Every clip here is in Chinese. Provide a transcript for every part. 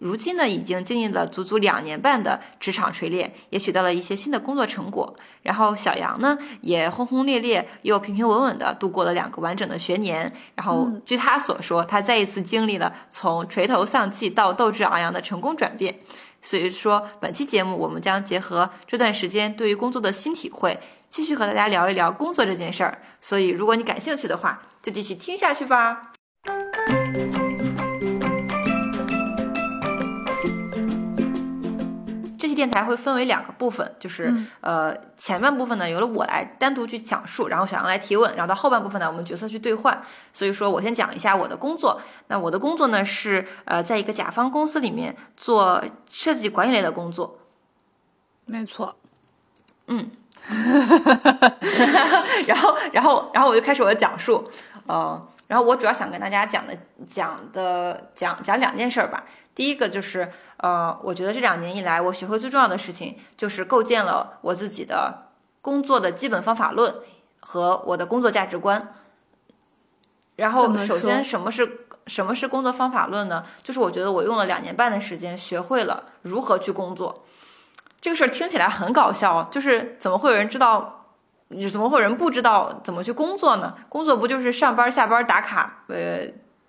如今呢，已经经历了足足两年半的职场锤炼，也取得了一些新的工作成果。然后小杨呢，也轰轰烈烈又平平稳稳的度过了两个完整的学年。然后据他所说，他再一次经历了从垂头丧气到斗志昂扬的成功转变。所以说，本期节目我们将结合这段时间对于工作的新体会，继续和大家聊一聊工作这件事儿。所以，如果你感兴趣的话，就继续听下去吧。电台会分为两个部分，就是呃前半部分呢由了我来单独去讲述，然后小杨来提问，然后到后半部分呢我们角色去兑换。所以说我先讲一下我的工作。那我的工作呢是呃在一个甲方公司里面做设计管理类的工作。没错。嗯。然后然后然后我就开始我的讲述，呃。然后我主要想跟大家讲的讲的讲讲两件事儿吧。第一个就是，呃，我觉得这两年以来我学会最重要的事情，就是构建了我自己的工作的基本方法论和我的工作价值观。然后，首先，什么是什么是工作方法论呢？就是我觉得我用了两年半的时间，学会了如何去工作。这个事儿听起来很搞笑，就是怎么会有人知道？你怎么会有人不知道怎么去工作呢？工作不就是上班下班打卡，呃，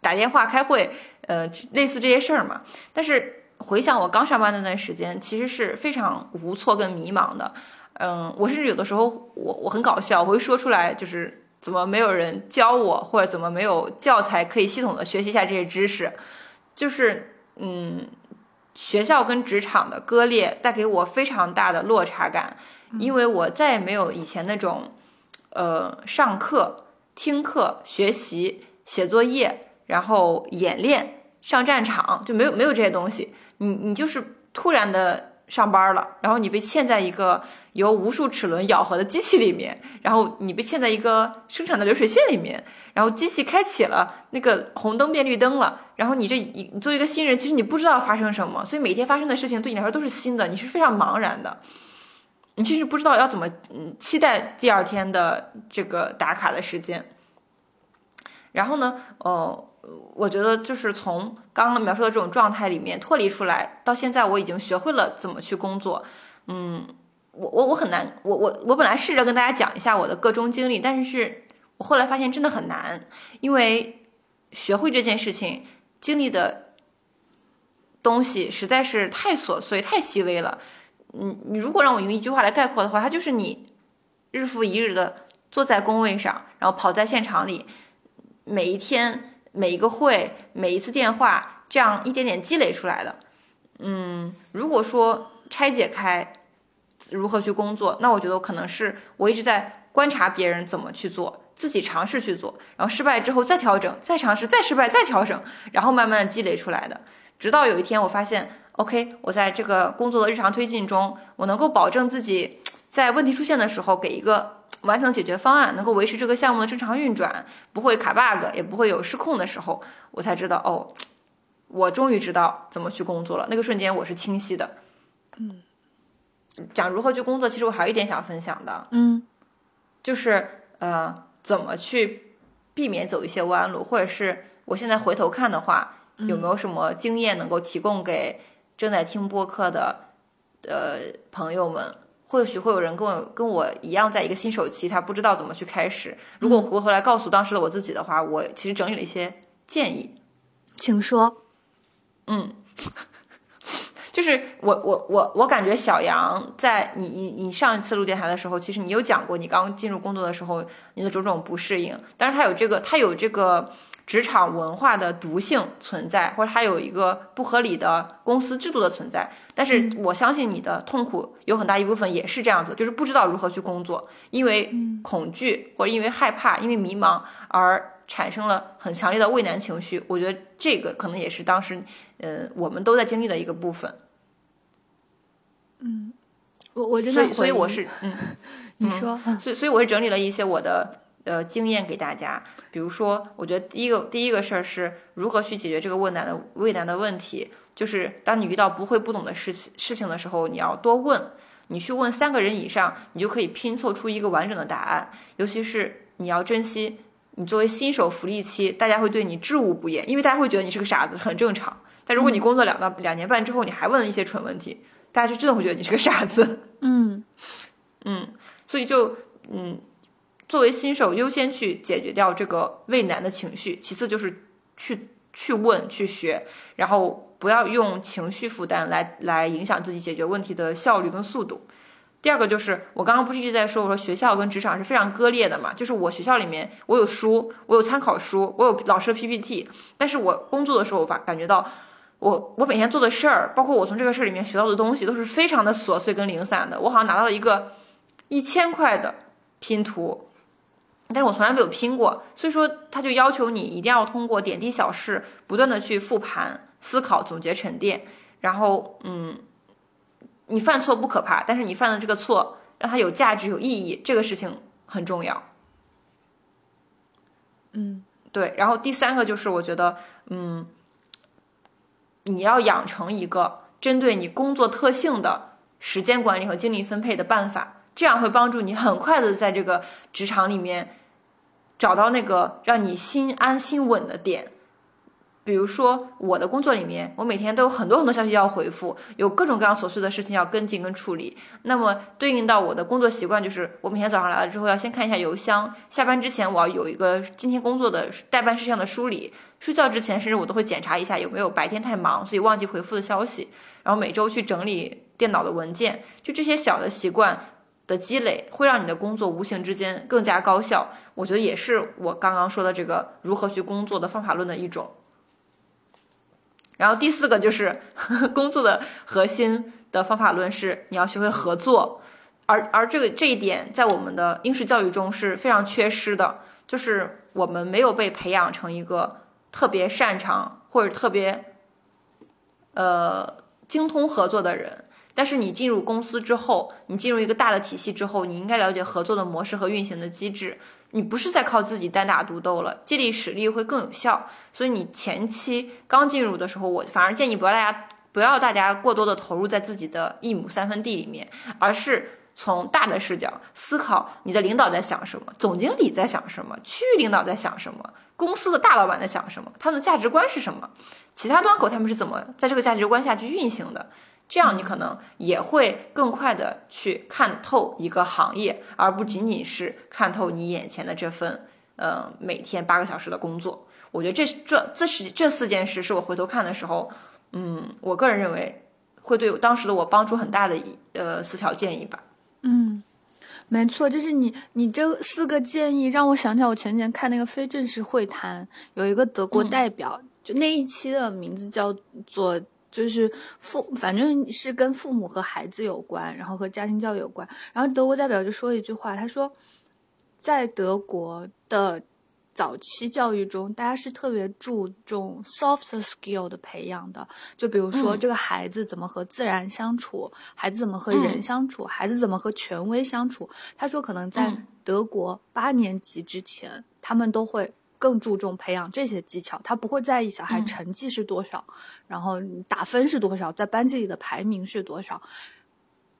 打电话开会，呃，类似这些事儿嘛？但是回想我刚上班那段时间，其实是非常无措跟迷茫的。嗯，我甚至有的时候我我很搞笑，我会说出来，就是怎么没有人教我，或者怎么没有教材可以系统的学习一下这些知识？就是嗯，学校跟职场的割裂带给我非常大的落差感。因为我再也没有以前那种，呃，上课、听课、学习、写作业，然后演练、上战场，就没有没有这些东西。你你就是突然的上班了，然后你被嵌在一个由无数齿轮咬合的机器里面，然后你被嵌在一个生产的流水线里面，然后机器开启了，那个红灯变绿灯了，然后你这一你作为一个新人，其实你不知道发生什么，所以每天发生的事情对你来说都是新的，你是非常茫然的。你其实不知道要怎么嗯期待第二天的这个打卡的时间，然后呢，呃，我觉得就是从刚刚描述的这种状态里面脱离出来，到现在我已经学会了怎么去工作。嗯，我我我很难，我我我本来试着跟大家讲一下我的个中经历，但是我后来发现真的很难，因为学会这件事情经历的东西实在是太琐碎、太细微了。嗯你如果让我用一句话来概括的话，它就是你日复一日的坐在工位上，然后跑在现场里，每一天每一个会每一次电话，这样一点点积累出来的。嗯，如果说拆解开如何去工作，那我觉得可能是我一直在观察别人怎么去做，自己尝试去做，然后失败之后再调整，再尝试，再失败，再调整，然后慢慢的积累出来的，直到有一天我发现。OK，我在这个工作的日常推进中，我能够保证自己在问题出现的时候给一个完成解决方案，能够维持这个项目的正常运转，不会卡 bug，也不会有失控的时候，我才知道哦，我终于知道怎么去工作了。那个瞬间我是清晰的。嗯，讲如何去工作，其实我还有一点想分享的。嗯，就是呃，怎么去避免走一些弯路，或者是我现在回头看的话，有没有什么经验能够提供给？正在听播客的，呃，朋友们，或许会有人跟我跟我一样，在一个新手期，他不知道怎么去开始。如果回过头来告诉当时的我自己的话，我其实整理了一些建议，请说。嗯，就是我我我我感觉小杨在你你你上一次录电台的时候，其实你有讲过你刚进入工作的时候你的种种不适应，但是他有这个他有这个。职场文化的毒性存在，或者它有一个不合理的公司制度的存在。但是我相信你的痛苦有很大一部分也是这样子，就是不知道如何去工作，因为恐惧或者因为害怕、因为迷茫而产生了很强烈的畏难情绪。我觉得这个可能也是当时，呃，我们都在经历的一个部分。嗯，我我真所以，的回应所以我是嗯。你说，所以，所以我是整理了一些我的呃经验给大家。比如说，我觉得第一个第一个事儿是如何去解决这个问难的畏难的问题，就是当你遇到不会不懂的事情事情的时候，你要多问，你去问三个人以上，你就可以拼凑出一个完整的答案。尤其是你要珍惜你作为新手福利期，大家会对你知无不言，因为大家会觉得你是个傻子，很正常。但如果你工作两到两年半之后，你还问一些蠢问题，大家就真的会觉得你是个傻子。嗯嗯，所以就嗯，作为新手，优先去解决掉这个畏难的情绪，其次就是去去问、去学，然后不要用情绪负担来来影响自己解决问题的效率跟速度。第二个就是我刚刚不是一直在说，我说学校跟职场是非常割裂的嘛，就是我学校里面我有书，我有参考书，我有老师的 PPT，但是我工作的时候，我感感觉到。我我每天做的事儿，包括我从这个事儿里面学到的东西，都是非常的琐碎跟零散的。我好像拿到了一个一千块的拼图，但是我从来没有拼过，所以说他就要求你一定要通过点滴小事，不断的去复盘、思考、总结、沉淀，然后嗯，你犯错不可怕，但是你犯的这个错让它有价值、有意义，这个事情很重要。嗯对，然后第三个就是我觉得嗯。你要养成一个针对你工作特性的时间管理和精力分配的办法，这样会帮助你很快的在这个职场里面找到那个让你心安心稳的点。比如说我的工作里面，我每天都有很多很多消息要回复，有各种各样琐碎的事情要跟进跟处理。那么对应到我的工作习惯，就是我每天早上来了之后要先看一下邮箱，下班之前我要有一个今天工作的代办事项的梳理，睡觉之前甚至我都会检查一下有没有白天太忙所以忘记回复的消息，然后每周去整理电脑的文件，就这些小的习惯的积累，会让你的工作无形之间更加高效。我觉得也是我刚刚说的这个如何去工作的方法论的一种。然后第四个就是 工作的核心的方法论是你要学会合作，而而这个这一点在我们的应试教育中是非常缺失的，就是我们没有被培养成一个特别擅长或者特别呃精通合作的人。但是你进入公司之后，你进入一个大的体系之后，你应该了解合作的模式和运行的机制。你不是在靠自己单打独斗了，借力使力会更有效。所以你前期刚进入的时候，我反而建议不要大家不要大家过多的投入在自己的一亩三分地里面，而是从大的视角思考你的领导在想什么，总经理在想什么，区域领导在想什么，公司的大老板在想什么，他们的价值观是什么，其他端口他们是怎么在这个价值观下去运行的。这样你可能也会更快的去看透一个行业，而不仅仅是看透你眼前的这份，呃，每天八个小时的工作。我觉得这这这是这四件事，是我回头看的时候，嗯，我个人认为会对当时的我帮助很大的一呃四条建议吧。嗯，没错，就是你你这四个建议让我想起来，我前年看那个非正式会谈，有一个德国代表，就那一期的名字叫做。就是父，反正是跟父母和孩子有关，然后和家庭教育有关。然后德国代表就说了一句话，他说，在德国的早期教育中，大家是特别注重 soft skill 的培养的。就比如说，这个孩子怎么和自然相处，孩子怎么和人相处，孩子怎么和权威相处。他说，可能在德国八年级之前，他们都会。更注重培养这些技巧，他不会在意小孩成绩是多少，然后打分是多少，在班级里的排名是多少。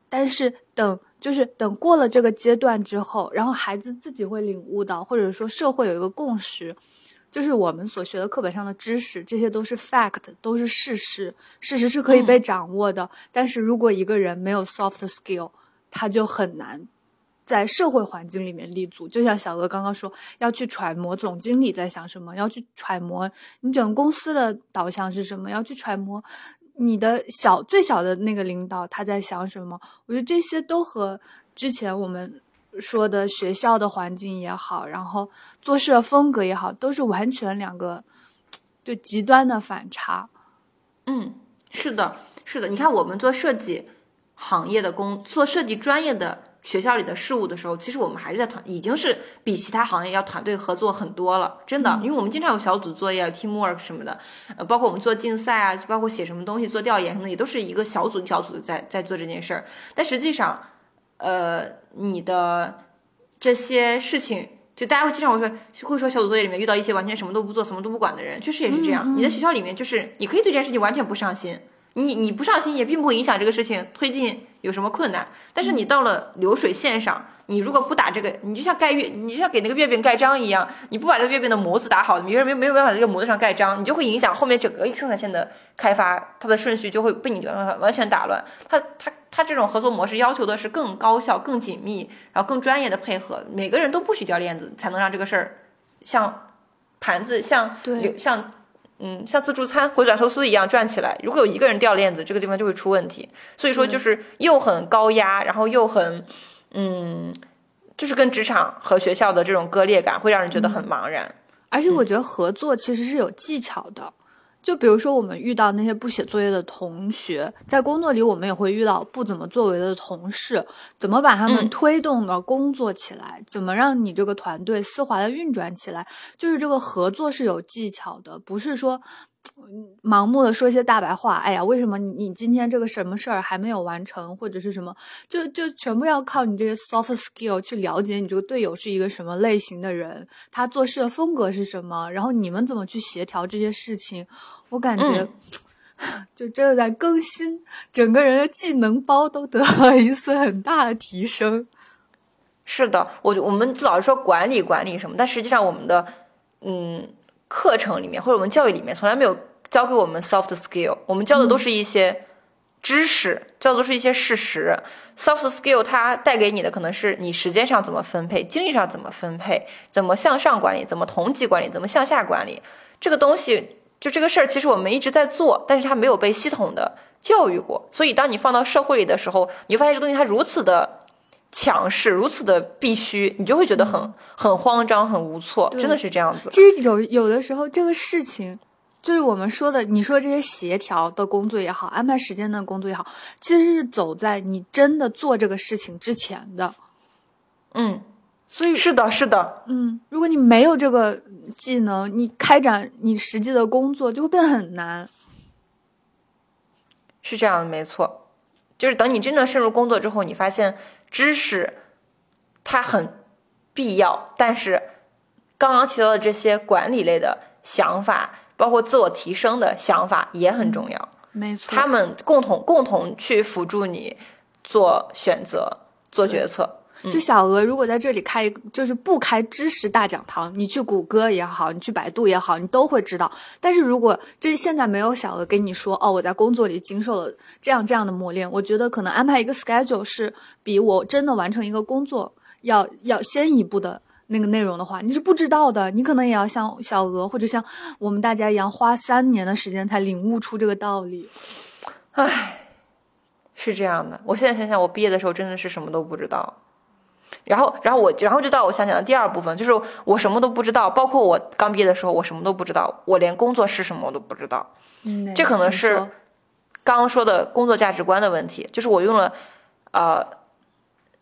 但是等就是等过了这个阶段之后，然后孩子自己会领悟到，或者说社会有一个共识，就是我们所学的课本上的知识，这些都是 fact，都是事实，事实是可以被掌握的。但是如果一个人没有 soft skill，他就很难。在社会环境里面立足，就像小鹅刚刚说，要去揣摩总经理在想什么，要去揣摩你整个公司的导向是什么，要去揣摩你的小最小的那个领导他在想什么。我觉得这些都和之前我们说的学校的环境也好，然后做事的风格也好，都是完全两个就极端的反差。嗯，是的，是的。你看，我们做设计行业的工，做设计专业的。学校里的事务的时候，其实我们还是在团，已经是比其他行业要团队合作很多了，真的，因为我们经常有小组作业、teamwork 什么的，呃，包括我们做竞赛啊，包括写什么东西、做调研什么的，也都是一个小组小组的在在做这件事儿。但实际上，呃，你的这些事情，就大家会经常会说，会说小组作业里面遇到一些完全什么都不做、什么都不管的人，确实也是这样。你在学校里面，就是你可以对这件事情完全不上心。你你不上心也并不会影响这个事情推进有什么困难，但是你到了流水线上，你如果不打这个，你就像盖月，你就像给那个月饼盖章一样，你不把这个月饼的模子打好，你没没没有办法在这个模子上盖章，你就会影响后面整个生产线的开发，它的顺序就会被你完完全打乱。它它它这种合作模式要求的是更高效、更紧密，然后更专业的配合，每个人都不许掉链子，才能让这个事儿像盘子像对像。嗯，像自助餐或者转寿司一样转起来。如果有一个人掉链子，这个地方就会出问题。所以说，就是又很高压，然后又很，嗯，就是跟职场和学校的这种割裂感，会让人觉得很茫然。而且我觉得合作其实是有技巧的。就比如说，我们遇到那些不写作业的同学，在工作里我们也会遇到不怎么作为的同事，怎么把他们推动的工作起来？怎么让你这个团队丝滑的运转起来？就是这个合作是有技巧的，不是说。盲目的说一些大白话，哎呀，为什么你你今天这个什么事儿还没有完成，或者是什么，就就全部要靠你这些 soft skill 去了解你这个队友是一个什么类型的人，他做事的风格是什么，然后你们怎么去协调这些事情，我感觉 就真的在更新，整个人的技能包都得到一次很大的提升。是的，我我们老是说管理管理什么，但实际上我们的嗯。课程里面或者我们教育里面从来没有教给我们 soft skill，我们教的都是一些知识，教的都是一些事实。soft skill 它带给你的可能是你时间上怎么分配，精力上怎么分配，怎么向上管理，怎么同级管理，怎么向下管理。这个东西就这个事儿，其实我们一直在做，但是它没有被系统的教育过。所以当你放到社会里的时候，你就发现这东西它如此的。强势如此的必须，你就会觉得很很慌张、很无措，真的是这样子。其实有有的时候，这个事情就是我们说的，你说这些协调的工作也好，安排时间的工作也好，其实是走在你真的做这个事情之前的。嗯，所以是的，是的，嗯，如果你没有这个技能，你开展你实际的工作就会变得很难。是这样的，没错，就是等你真正深入工作之后，你发现。知识，它很必要，但是刚刚提到的这些管理类的想法，包括自我提升的想法也很重要。没错，他们共同共同去辅助你做选择、做决策。就小鹅，如果在这里开一个，就是不开知识大讲堂，你去谷歌也好，你去百度也好，你都会知道。但是如果这现在没有小鹅跟你说，哦，我在工作里经受了这样这样的磨练，我觉得可能安排一个 schedule 是比我真的完成一个工作要要先一步的那个内容的话，你是不知道的。你可能也要像小鹅或者像我们大家一样，花三年的时间才领悟出这个道理。唉，是这样的。我现在想想，我毕业的时候真的是什么都不知道。然后，然后我，然后就到我想讲的第二部分，就是我什么都不知道，包括我刚毕业的时候，我什么都不知道，我连工作是什么我都不知道。嗯，这可能是刚刚说的工作价值观的问题。就是我用了呃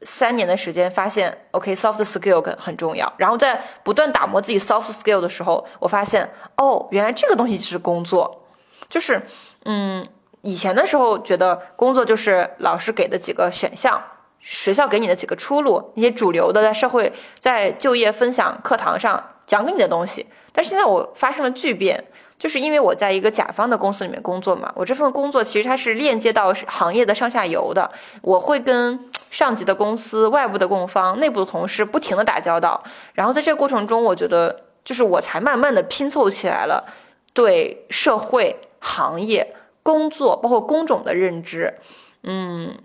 三年的时间，发现 OK，soft skill 很很重要。然后在不断打磨自己 soft skill 的时候，我发现哦，原来这个东西是工作。就是嗯，以前的时候觉得工作就是老师给的几个选项。学校给你的几个出路，那些主流的在社会、在就业分享课堂上讲给你的东西。但是现在我发生了巨变，就是因为我在一个甲方的公司里面工作嘛，我这份工作其实它是链接到行业的上下游的，我会跟上级的公司、外部的供方、内部的同事不停的打交道。然后在这个过程中，我觉得就是我才慢慢的拼凑起来了对社会、行业、工作包括工种的认知，嗯。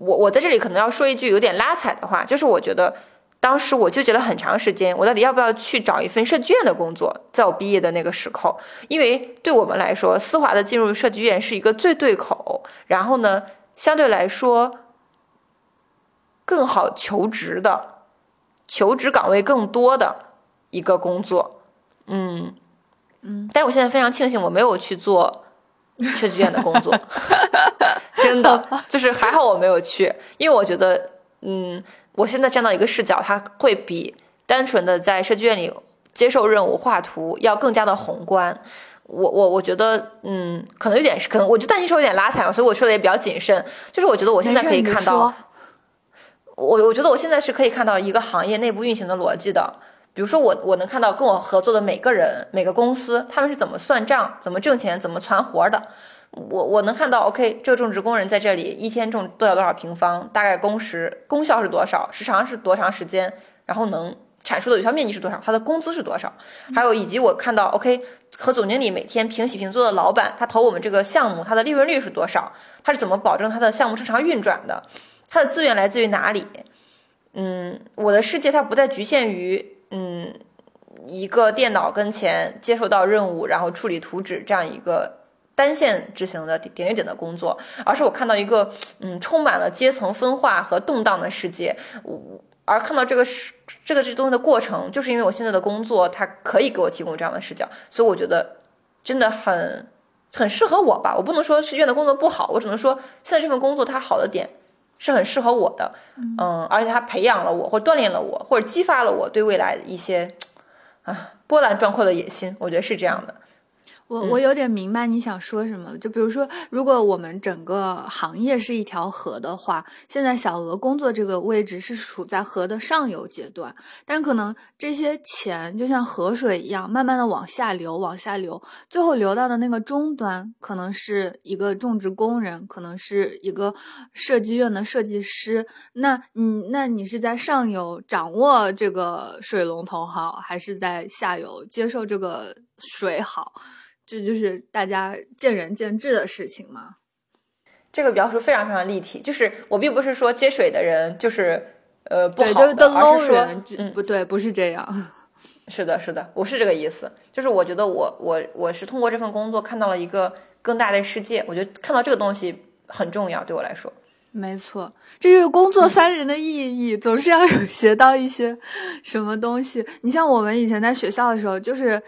我我在这里可能要说一句有点拉踩的话，就是我觉得当时我纠结了很长时间，我到底要不要去找一份设计院的工作，在我毕业的那个时候，因为对我们来说，丝滑的进入设计院是一个最对口，然后呢，相对来说更好求职的，求职岗位更多的一个工作，嗯嗯，但是我现在非常庆幸我没有去做设计院的工作。真真的就是还好我没有去，因为我觉得，嗯，我现在站到一个视角，它会比单纯的在设计院里接受任务画图要更加的宏观。我我我觉得，嗯，可能有点，可能我就担心说有点拉踩嘛所以我说的也比较谨慎。就是我觉得我现在可以看到，我我觉得我现在是可以看到一个行业内部运行的逻辑的。比如说我我能看到跟我合作的每个人、每个公司，他们是怎么算账、怎么挣钱、怎么传活的。我我能看到，OK，这个种植工人在这里一天种多少多少平方，大概工时功效是多少，时长是多长时间，然后能。产出的有效面积是多少？他的工资是多少？还有以及我看到，OK，和总经理每天平起平坐的老板，他投我们这个项目，他的利润率是多少？他是怎么保证他的项目正常运转的？他的资源来自于哪里？嗯，我的世界它不再局限于嗯一个电脑跟前接受到任务，然后处理图纸这样一个单线执行的点点点的工作，而是我看到一个嗯充满了阶层分化和动荡的世界。我。而看到这个是这个这东西的过程，就是因为我现在的工作，它可以给我提供这样的视角，所以我觉得真的很很适合我吧。我不能说是院的工作不好，我只能说现在这份工作它好的点是很适合我的，嗯，而且它培养了我，或锻炼了我，或者激发了我对未来一些啊波澜壮阔的野心。我觉得是这样的。我我有点明白你想说什么，就比如说，如果我们整个行业是一条河的话，现在小额工作这个位置是处在河的上游阶段，但可能这些钱就像河水一样，慢慢的往下流，往下流，最后流到的那个终端，可能是一个种植工人，可能是一个设计院的设计师。那你，那你是在上游掌握这个水龙头好，还是在下游接受这个水好？这就是大家见仁见智的事情嘛。这个描述非常非常立体，就是我并不是说接水的人就是呃不好的，而是说嗯不对，不是这样。是的，是的，我是这个意思。就是我觉得我我我是通过这份工作看到了一个更大的世界，我觉得看到这个东西很重要，对我来说。没错，这就是工作三年的意义，总是要有学到一些什么东西。你像我们以前在学校的时候，就是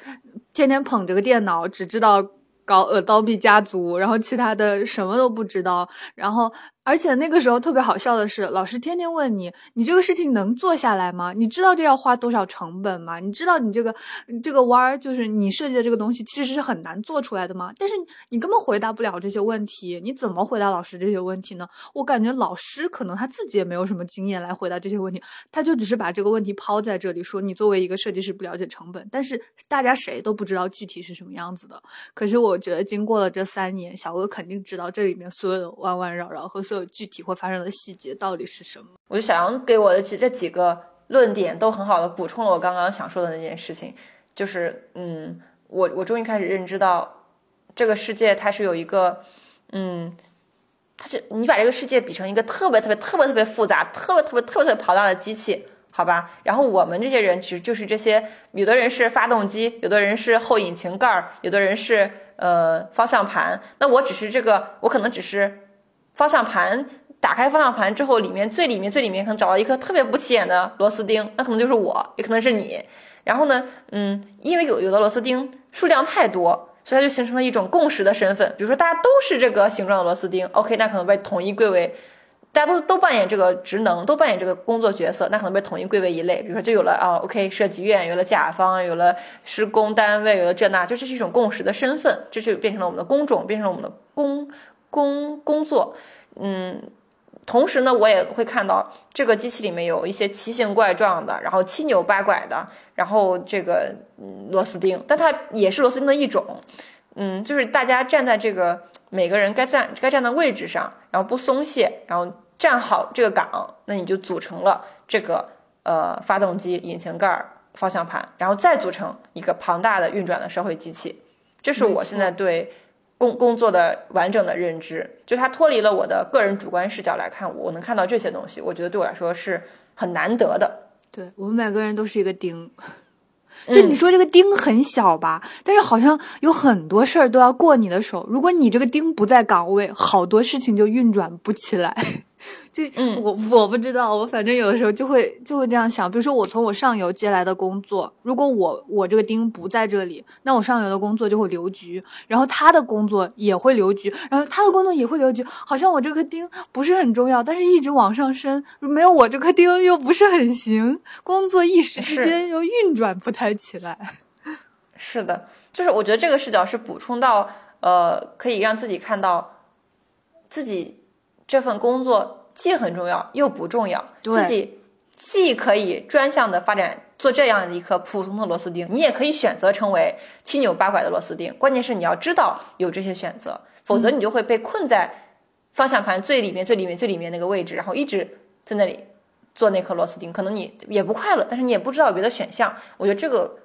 天天捧着个电脑，只知道搞呃刀币家族，然后其他的什么都不知道，然后。而且那个时候特别好笑的是，老师天天问你：“你这个事情能做下来吗？你知道这要花多少成本吗？你知道你这个这个弯就是你设计的这个东西其实是很难做出来的吗？”但是你根本回答不了这些问题，你怎么回答老师这些问题呢？我感觉老师可能他自己也没有什么经验来回答这些问题，他就只是把这个问题抛在这里，说你作为一个设计师不了解成本，但是大家谁都不知道具体是什么样子的。可是我觉得经过了这三年，小哥肯定知道这里面所有的弯弯绕绕和。就具体会发生的细节到底是什么？我就小杨给我的这这几个论点都很好的补充了我刚刚想说的那件事情，就是嗯，我我终于开始认知到这个世界它是有一个嗯，它是你把这个世界比成一个特别特别特别特别复杂、特别特别特别特别庞大的机器，好吧？然后我们这些人其实就是这些，有的人是发动机，有的人是后引擎盖，有的人是呃方向盘，那我只是这个，我可能只是。方向盘打开，方向盘之后，里面最里面最里面可能找到一颗特别不起眼的螺丝钉，那可能就是我，也可能是你。然后呢，嗯，因为有有的螺丝钉数量太多，所以它就形成了一种共识的身份。比如说大家都是这个形状的螺丝钉，OK，那可能被统一归为，大家都都扮演这个职能，都扮演这个工作角色，那可能被统一归为一类。比如说就有了啊，OK，设计院有了甲方，有了施工单位，有了这那，就这是一种共识的身份，这就变成了我们的工种，变成了我们的工。工工作，嗯，同时呢，我也会看到这个机器里面有一些奇形怪状的，然后七扭八拐的，然后这个螺丝钉，但它也是螺丝钉的一种，嗯，就是大家站在这个每个人该站该站的位置上，然后不松懈，然后站好这个岗，那你就组成了这个呃发动机、引擎盖、方向盘，然后再组成一个庞大的运转的社会机器，这是我现在对。工工作的完整的认知，就它脱离了我的个人主观视角来看，我能看到这些东西，我觉得对我来说是很难得的。对我们每个人都是一个钉，就你说这个钉很小吧，但是好像有很多事儿都要过你的手。如果你这个钉不在岗位，好多事情就运转不起来。就我我不知道，我反正有的时候就会就会这样想。比如说，我从我上游接来的工作，如果我我这个钉不在这里，那我上游的工作就会留局，然后他的工作也会留局，然后他的工作也会留局。好像我这颗钉不是很重要，但是一直往上升，没有我这颗钉又不是很行，工作一时之间又运转不太起来。是的，就是我觉得这个视角是补充到，呃，可以让自己看到自己。这份工作既很重要又不重要，自己既可以专项的发展做这样一颗普通的螺丝钉，你也可以选择成为七扭八拐的螺丝钉。关键是你要知道有这些选择，否则你就会被困在方向盘最里面、最里面、最里面那个位置，然后一直在那里做那颗螺丝钉。可能你也不快乐，但是你也不知道有别的选项。我觉得这个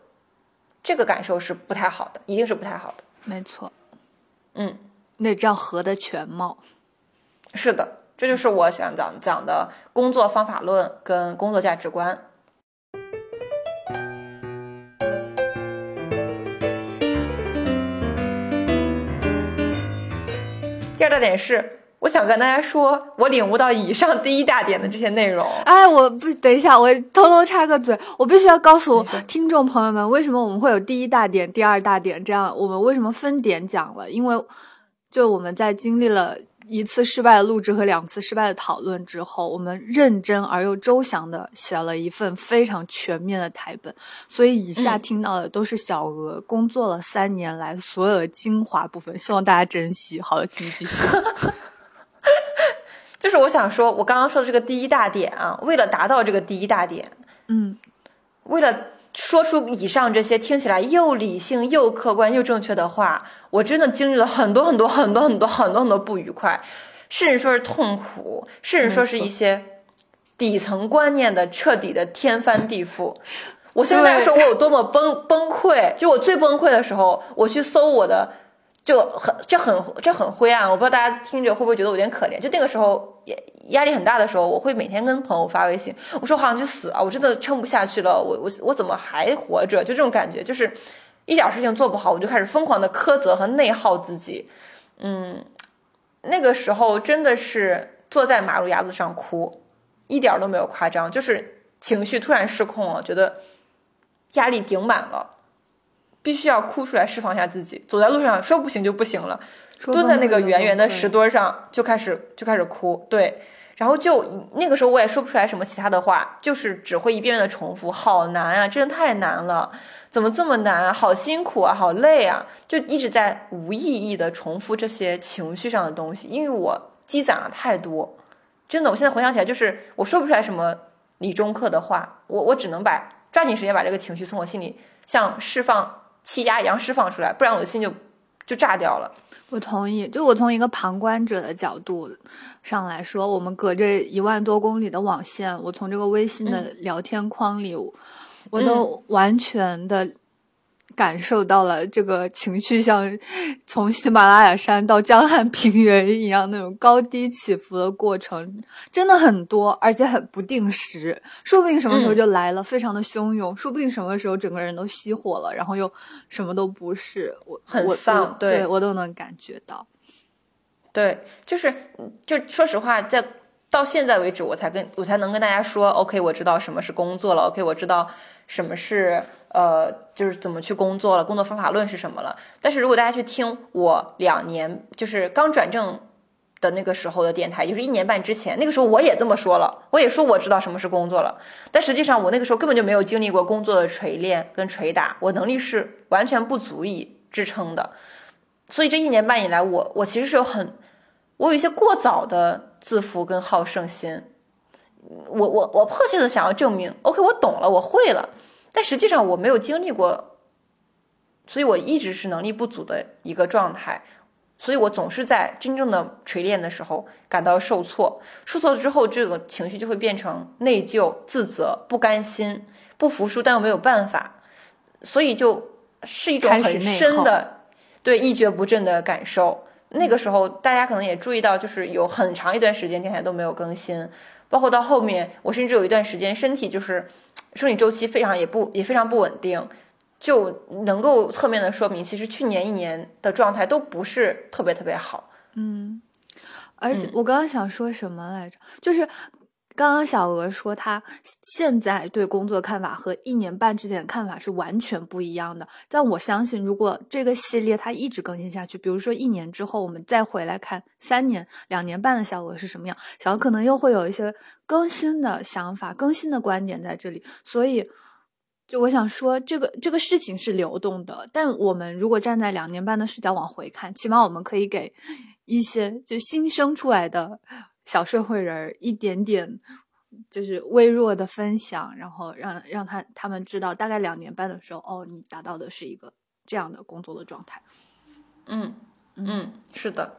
这个感受是不太好的，一定是不太好的。没错，嗯，那这样合的全貌。是的，这就是我想讲讲的工作方法论跟工作价值观。第二大点是，我想跟大家说，我领悟到以上第一大点的这些内容。哎，我不等一下，我偷偷插个嘴，我必须要告诉 听众朋友们，为什么我们会有第一大点、第二大点这样？我们为什么分点讲了？因为就我们在经历了。一次失败的录制和两次失败的讨论之后，我们认真而又周详的写了一份非常全面的台本。所以以下听到的都是小鹅工作了三年来所有的精华部分，希望大家珍惜。好的，请继续。就是我想说，我刚刚说的这个第一大点啊，为了达到这个第一大点，嗯，为了。说出以上这些听起来又理性又客观又正确的话，我真的经历了很多很多很多很多很多很多不愉快，甚至说是痛苦，甚至说是一些底层观念的彻底的天翻地覆。我现在说我有多么崩崩溃，就我最崩溃的时候，我去搜我的。就很这很这很灰暗，我不知道大家听着会不会觉得我有点可怜。就那个时候也压力很大的时候，我会每天跟朋友发微信，我说好想去死啊！我真的撑不下去了，我我我怎么还活着？就这种感觉，就是一点事情做不好，我就开始疯狂的苛责和内耗自己。嗯，那个时候真的是坐在马路牙子上哭，一点都没有夸张，就是情绪突然失控了，觉得压力顶满了。必须要哭出来释放一下自己，走在路上说不行就不行了，蹲在那个圆圆的石墩上就开始就开始哭，对，然后就那个时候我也说不出来什么其他的话，就是只会一遍遍的重复，好难啊，真的太难了，怎么这么难啊，好辛苦啊，好累啊，就一直在无意义的重复这些情绪上的东西，因为我积攒了太多，真的，我现在回想起来就是我说不出来什么理中客的话，我我只能把抓紧时间把这个情绪从我心里像释放。气压一样释放出来，不然我的心就就炸掉了。我同意，就我从一个旁观者的角度上来说，我们隔着一万多公里的网线，我从这个微信的聊天框里，我都完全的。感受到了这个情绪，像从喜马拉雅山到江汉平原一样那种高低起伏的过程，真的很多，而且很不定时，说不定什么时候就来了，非常的汹涌，说不定什么时候整个人都熄火了，然后又什么都不是，我很丧，对我都能感觉到。对，就是就说实话，在到现在为止，我才跟我才能跟大家说，OK，我知道什么是工作了，OK，我知道什么是。呃，就是怎么去工作了，工作方法论是什么了？但是如果大家去听我两年，就是刚转正的那个时候的电台，就是一年半之前，那个时候我也这么说了，我也说我知道什么是工作了。但实际上我那个时候根本就没有经历过工作的锤炼跟捶打，我能力是完全不足以支撑的。所以这一年半以来，我我其实是有很，我有一些过早的自负跟好胜心。我我我迫切的想要证明，OK，我懂了，我会了。但实际上我没有经历过，所以我一直是能力不足的一个状态，所以我总是在真正的锤炼的时候感到受挫，受挫之后，这个情绪就会变成内疚、自责、不甘心、不服输，但又没有办法，所以就是一种很深的对一蹶不振的感受。那个时候，大家可能也注意到，就是有很长一段时间电台都没有更新，包括到后面，我甚至有一段时间身体就是。生理周期非常也不也非常不稳定，就能够侧面的说明，其实去年一年的状态都不是特别特别好。嗯，而且我刚刚想说什么来着？就是刚刚小鹅说他现在对工作看法和一年半之前的看法是完全不一样的。但我相信，如果这个系列它一直更新下去，比如说一年之后我们再回来看三年、两年半的小鹅是什么样，小鹅可能又会有一些更新的想法、更新的观点在这里。所以，就我想说，这个这个事情是流动的。但我们如果站在两年半的视角往回看，起码我们可以给。一些就新生出来的小社会人一点点就是微弱的分享，然后让让他他们知道，大概两年半的时候，哦，你达到的是一个这样的工作的状态。嗯嗯，是的。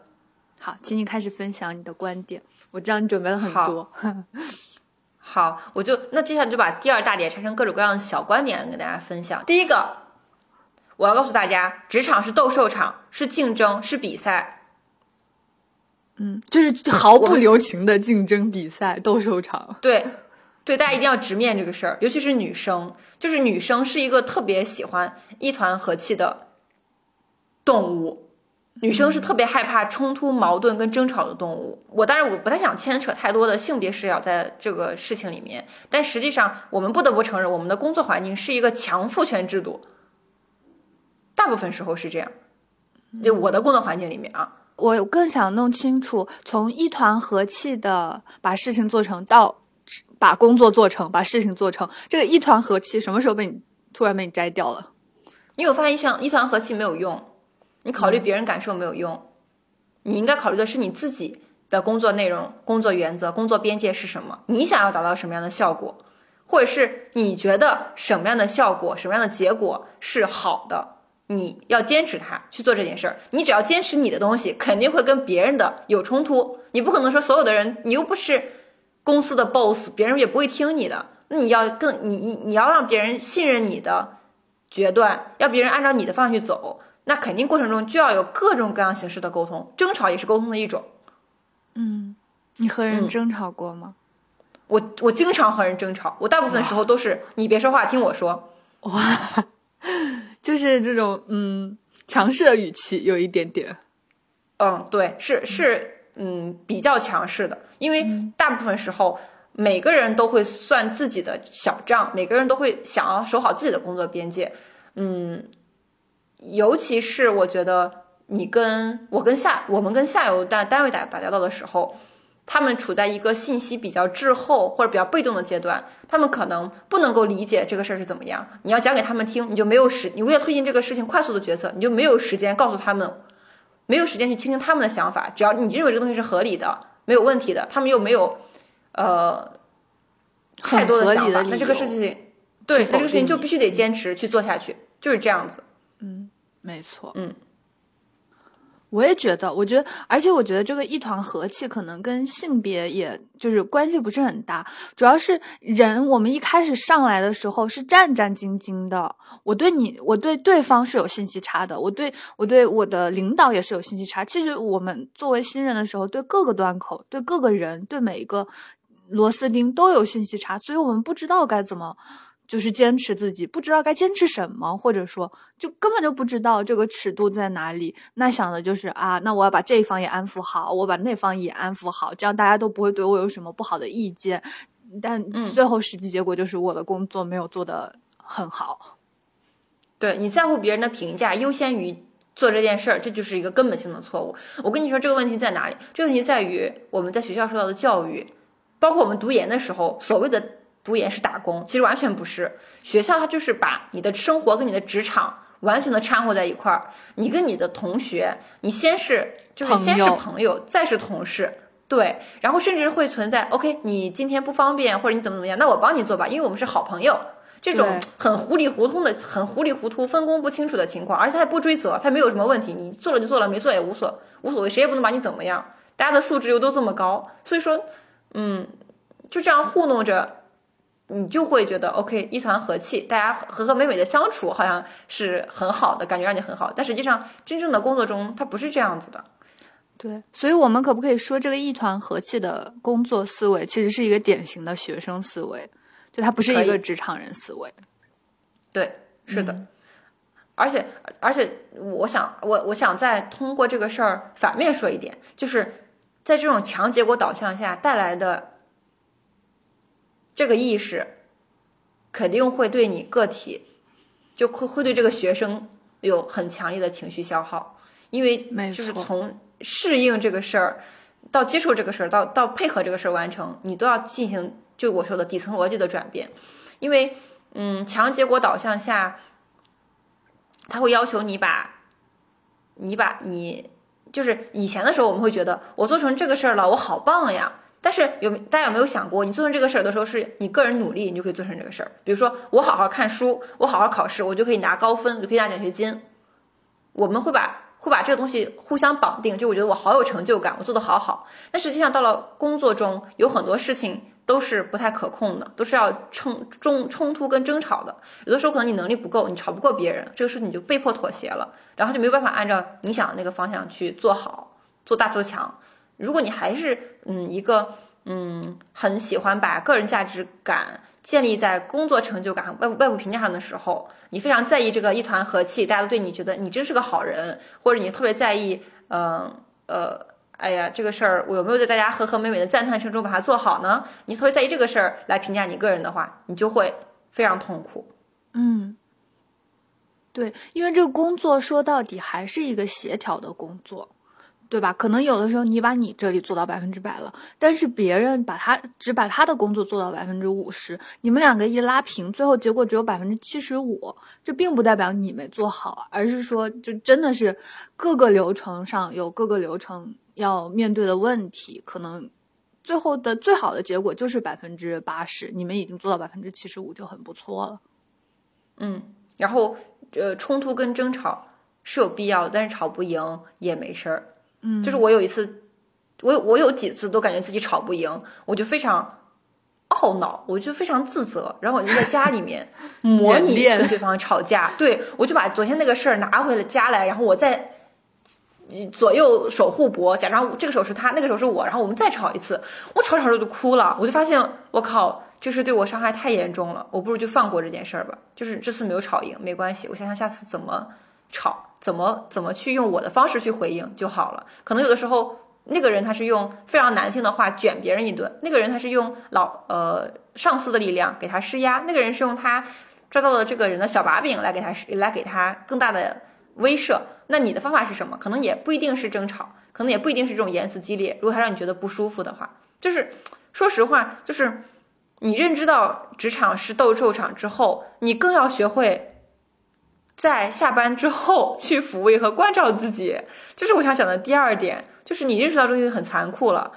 好，请你开始分享你的观点。我知道你准备了很多。好，我就那接下来就把第二大点拆成各种各样的小观点跟大家分享。第一个，我要告诉大家，职场是斗兽场，是竞争，是比赛。嗯，就是毫不留情的竞争比赛、斗兽场。对，对，大家一定要直面这个事儿，尤其是女生，就是女生是一个特别喜欢一团和气的动物，女生是特别害怕冲突、矛盾跟争吵的动物。我当然我不太想牵扯太多的性别视角在这个事情里面，但实际上我们不得不承认，我们的工作环境是一个强父权制度，大部分时候是这样。就我的工作环境里面啊。我更想弄清楚，从一团和气的把事情做成，到把工作做成，把事情做成，这个一团和气什么时候被你突然被你摘掉了？你有发现一团一团和气没有用，你考虑别人感受没有用，你应该考虑的是你自己的工作内容、工作原则、工作边界是什么？你想要达到什么样的效果，或者是你觉得什么样的效果、什么样的结果是好的？你要坚持它去做这件事儿，你只要坚持你的东西，肯定会跟别人的有冲突。你不可能说所有的人，你又不是公司的 boss，别人也不会听你的。那你要更你你你要让别人信任你的决断，要别人按照你的方向去走，那肯定过程中就要有各种各样形式的沟通，争吵也是沟通的一种。嗯，你和人争吵过吗？我我经常和人争吵，我大部分时候都是你别说话，听我说。哇。就是这种嗯强势的语气有一点点，嗯，对，是是，嗯，比较强势的，因为大部分时候每个人都会算自己的小账，每个人都会想要守好自己的工作边界，嗯，尤其是我觉得你跟我跟下我们跟下游单单位打打交道的时候。他们处在一个信息比较滞后或者比较被动的阶段，他们可能不能够理解这个事儿是怎么样。你要讲给他们听，你就没有时，你为了推进这个事情快速的决策，你就没有时间告诉他们，没有时间去倾听他们的想法。只要你认为这个东西是合理的、没有问题的，他们又没有呃太多的想法，那这个事情对，那这个事情就必须得坚持去做下去，就是这样子。嗯，没错。嗯。我也觉得，我觉得，而且我觉得这个一团和气可能跟性别也就是关系不是很大，主要是人，我们一开始上来的时候是战战兢兢的。我对你，我对对方是有信息差的，我对我对我的领导也是有信息差。其实我们作为新人的时候，对各个端口、对各个人、对每一个螺丝钉都有信息差，所以我们不知道该怎么。就是坚持自己，不知道该坚持什么，或者说就根本就不知道这个尺度在哪里。那想的就是啊，那我要把这一方也安抚好，我把那方也安抚好，这样大家都不会对我有什么不好的意见。但最后实际结果就是我的工作没有做得很好。对你在乎别人的评价优先于做这件事儿，这就是一个根本性的错误。我跟你说这个问题在哪里？这个问题在于我们在学校受到的教育，包括我们读研的时候所谓的。读研是打工，其实完全不是。学校它就是把你的生活跟你的职场完全的掺和在一块儿。你跟你的同学，你先是就是先是朋友，再是同事，对，然后甚至会存在 OK，你今天不方便或者你怎么怎么样，那我帮你做吧，因为我们是好朋友。这种很糊里糊涂的、很糊里糊涂、分工不清楚的情况，而且他也不追责，他没有什么问题，你做了就做了，没做也无所无所谓，谁也不能把你怎么样。大家的素质又都这么高，所以说，嗯，就这样糊弄着。你就会觉得 OK，一团和气，大家和和美美的相处，好像是很好的感觉，让你很好。但实际上，真正的工作中，它不是这样子的。对，所以我们可不可以说，这个一团和气的工作思维，其实是一个典型的学生思维，就它不是一个职场人思维。对，是的。而且，而且，我想，我我想再通过这个事儿反面说一点，就是。在这种强结果导向下带来的这个意识，肯定会对你个体，就会会对这个学生有很强烈的情绪消耗，因为就是从适应这个事儿到接受这个事儿，到到配合这个事儿完成，你都要进行就我说的底层逻辑的转变，因为嗯，强结果导向下，他会要求你把，你把你。就是以前的时候，我们会觉得我做成这个事儿了，我好棒呀。但是有大家有没有想过，你做成这个事儿的时候，是你个人努力，你就可以做成这个事儿。比如说，我好好看书，我好好考试，我就可以拿高分，我就可以拿奖学金。我们会把会把这个东西互相绑定，就我觉得我好有成就感，我做的好好。但实际上到了工作中，有很多事情。都是不太可控的，都是要冲冲冲突跟争吵的。有的时候可能你能力不够，你吵不过别人，这个事情你就被迫妥协了，然后就没有办法按照你想的那个方向去做好，做大做强。如果你还是嗯一个嗯很喜欢把个人价值感建立在工作成就感、外外部评价上的时候，你非常在意这个一团和气，大家都对你觉得你真是个好人，或者你特别在意嗯呃。哎呀，这个事儿我有没有在大家和和美美的赞叹声中把它做好呢？你特别在意这个事儿来评价你个人的话，你就会非常痛苦。嗯，对，因为这个工作说到底还是一个协调的工作。对吧？可能有的时候你把你这里做到百分之百了，但是别人把他只把他的工作做到百分之五十，你们两个一拉平，最后结果只有百分之七十五。这并不代表你没做好，而是说就真的是各个流程上有各个流程要面对的问题，可能最后的最好的结果就是百分之八十，你们已经做到百分之七十五就很不错了。嗯，然后呃，冲突跟争吵是有必要的，但是吵不赢也没事儿。嗯，就是我有一次，我我有几次都感觉自己吵不赢，我就非常懊恼，我就非常自责，然后我就在家里面 模拟跟对方吵架，对我就把昨天那个事儿拿回了家来，然后我再左右手互搏，假装这个手是他，那个手是我，然后我们再吵一次，我吵着吵着就哭了，我就发现我靠，这事对我伤害太严重了，我不如就放过这件事儿吧，就是这次没有吵赢没关系，我想想下次怎么吵。怎么怎么去用我的方式去回应就好了。可能有的时候那个人他是用非常难听的话卷别人一顿，那个人他是用老呃上司的力量给他施压，那个人是用他抓到了这个人的小把柄来给他来给他更大的威慑。那你的方法是什么？可能也不一定是争吵，可能也不一定是这种言辞激烈。如果他让你觉得不舒服的话，就是说实话，就是你认知到职场是斗兽场之后，你更要学会。在下班之后去抚慰和关照自己，这是我想讲的第二点，就是你认识到这东西很残酷了，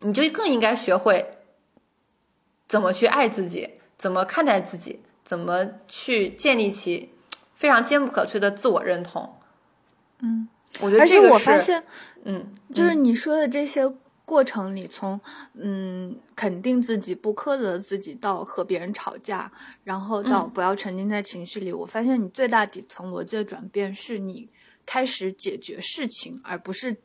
你就更应该学会怎么去爱自己，怎么看待自己，怎么去建立起非常坚不可摧的自我认同。嗯，我觉得这个是，嗯，就是你说的这些。过程里，从嗯肯定自己、不苛责自己，到和别人吵架，然后到不要沉浸在情绪里，我发现你最大底层逻辑的转变是你开始解决事情，而不是。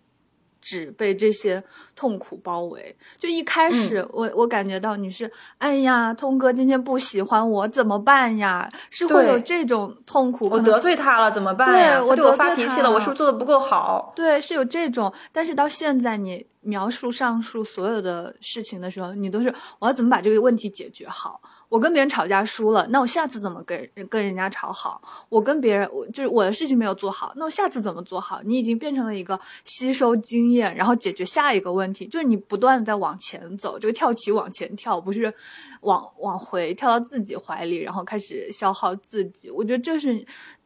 只被这些痛苦包围。就一开始，我我感觉到你是，哎呀，通哥今天不喜欢我，怎么办呀？是会有这种痛苦。我得罪他了，怎么办？对我对我发脾气了，我是不是做的不够好？对，是有这种。但是到现在，你描述上述所有的事情的时候，你都是我要怎么把这个问题解决好？我跟别人吵架输了，那我下次怎么跟跟人家吵好？我跟别人，我就是我的事情没有做好，那我下次怎么做好？你已经变成了一个吸收经验，然后解决下一个问题，就是你不断的在往前走，这个跳棋往前跳，不是往往回跳到自己怀里，然后开始消耗自己。我觉得这是，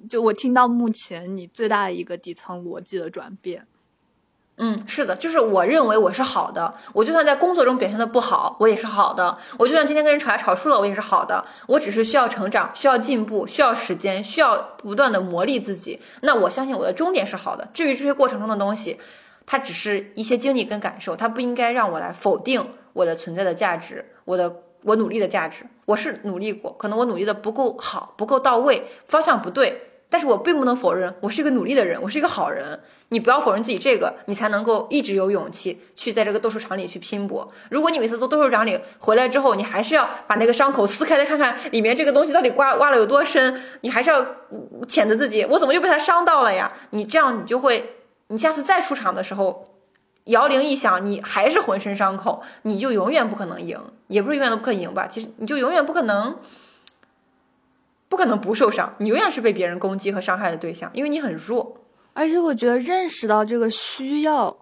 就我听到目前你最大的一个底层逻辑的转变。嗯，是的，就是我认为我是好的，我就算在工作中表现的不好，我也是好的。我就算今天跟人吵架吵输了，我也是好的。我只是需要成长，需要进步，需要时间，需要不断的磨砺自己。那我相信我的终点是好的。至于这些过程中的东西，它只是一些经历跟感受，它不应该让我来否定我的存在的价值，我的我努力的价值。我是努力过，可能我努力的不够好，不够到位，方向不对。但是我并不能否认，我是一个努力的人，我是一个好人。你不要否认自己这个，你才能够一直有勇气去在这个斗兽场里去拼搏。如果你每次做斗兽场里回来之后，你还是要把那个伤口撕开再看看里面这个东西到底刮挖了有多深，你还是要谴责自己，我怎么又被他伤到了呀？你这样你就会，你下次再出场的时候，摇铃一响，你还是浑身伤口，你就永远不可能赢，也不是永远都不可能赢吧？其实你就永远不可能，不可能不受伤，你永远是被别人攻击和伤害的对象，因为你很弱。而且我觉得认识到这个需要，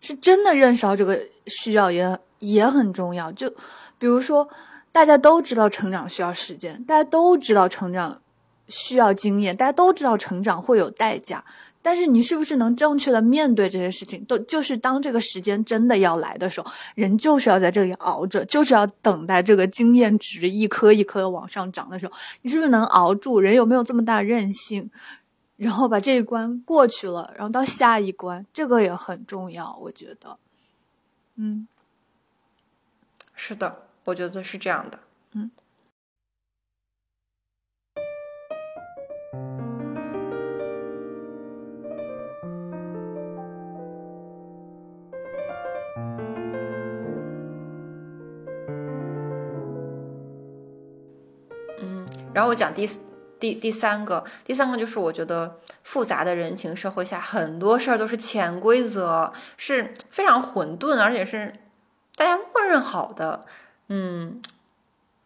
是真的认识到这个需要也也很重要。就比如说，大家都知道成长需要时间，大家都知道成长需要经验，大家都知道成长会有代价。但是你是不是能正确的面对这些事情？都就是当这个时间真的要来的时候，人就是要在这里熬着，就是要等待这个经验值一颗一颗的往上涨的时候，你是不是能熬住？人有没有这么大韧性？然后把这一关过去了，然后到下一关，这个也很重要，我觉得。嗯，是的，我觉得是这样的。然后我讲第。第第三个，第三个就是我觉得复杂的人情社会下，很多事儿都是潜规则，是非常混沌，而且是大家默认好的。嗯，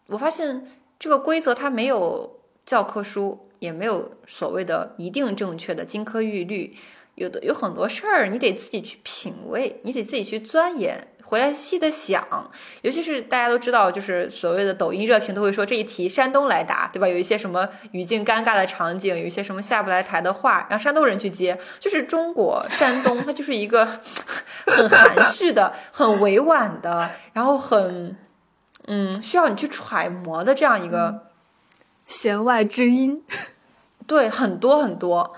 我发现这个规则它没有教科书，也没有所谓的一定正确的金科玉律，有的有很多事儿你得自己去品味，你得自己去钻研。回来细的想，尤其是大家都知道，就是所谓的抖音热评都会说这一题山东来答，对吧？有一些什么语境尴尬的场景，有一些什么下不来台的话，让山东人去接。就是中国山东，它就是一个 很含蓄的、很委婉的，然后很嗯需要你去揣摩的这样一个弦外之音。对，很多很多，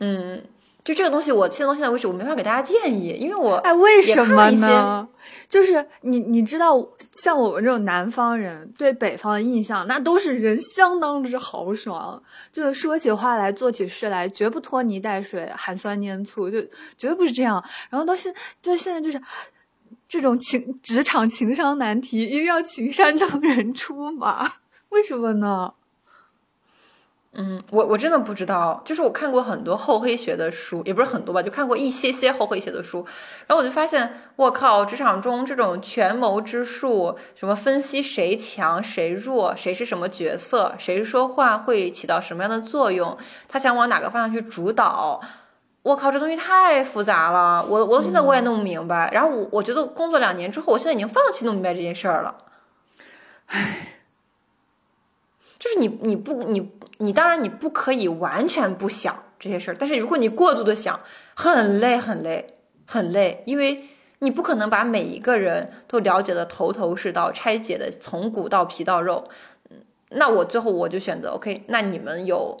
嗯。就这个东西，我现在到现在为止，我没法给大家建议，因为我哎，为什么呢？就是你你知道，像我们这种南方人对北方的印象，那都是人相当之豪爽，就是说起话来、做起事来，绝不拖泥带水、寒酸粘醋，就绝对不是这样。然后到现到现在，就是这种情职场情商难题，一定要请山东人出马，为什么呢？嗯，我我真的不知道，就是我看过很多厚黑学的书，也不是很多吧，就看过一些些厚黑学的书，然后我就发现，我靠，职场中这种权谋之术，什么分析谁强谁弱，谁是什么角色，谁说话会起到什么样的作用，他想往哪个方向去主导，我靠，这东西太复杂了，我我现在我也弄不明白。然后我我觉得工作两年之后，我现在已经放弃弄明白这件事儿了，唉。就是你，你不，你，你当然你不可以完全不想这些事儿，但是如果你过度的想，很累，很累，很累，因为你不可能把每一个人都了解的头头是道，拆解的从骨到皮到肉。那我最后我就选择 OK，那你们有，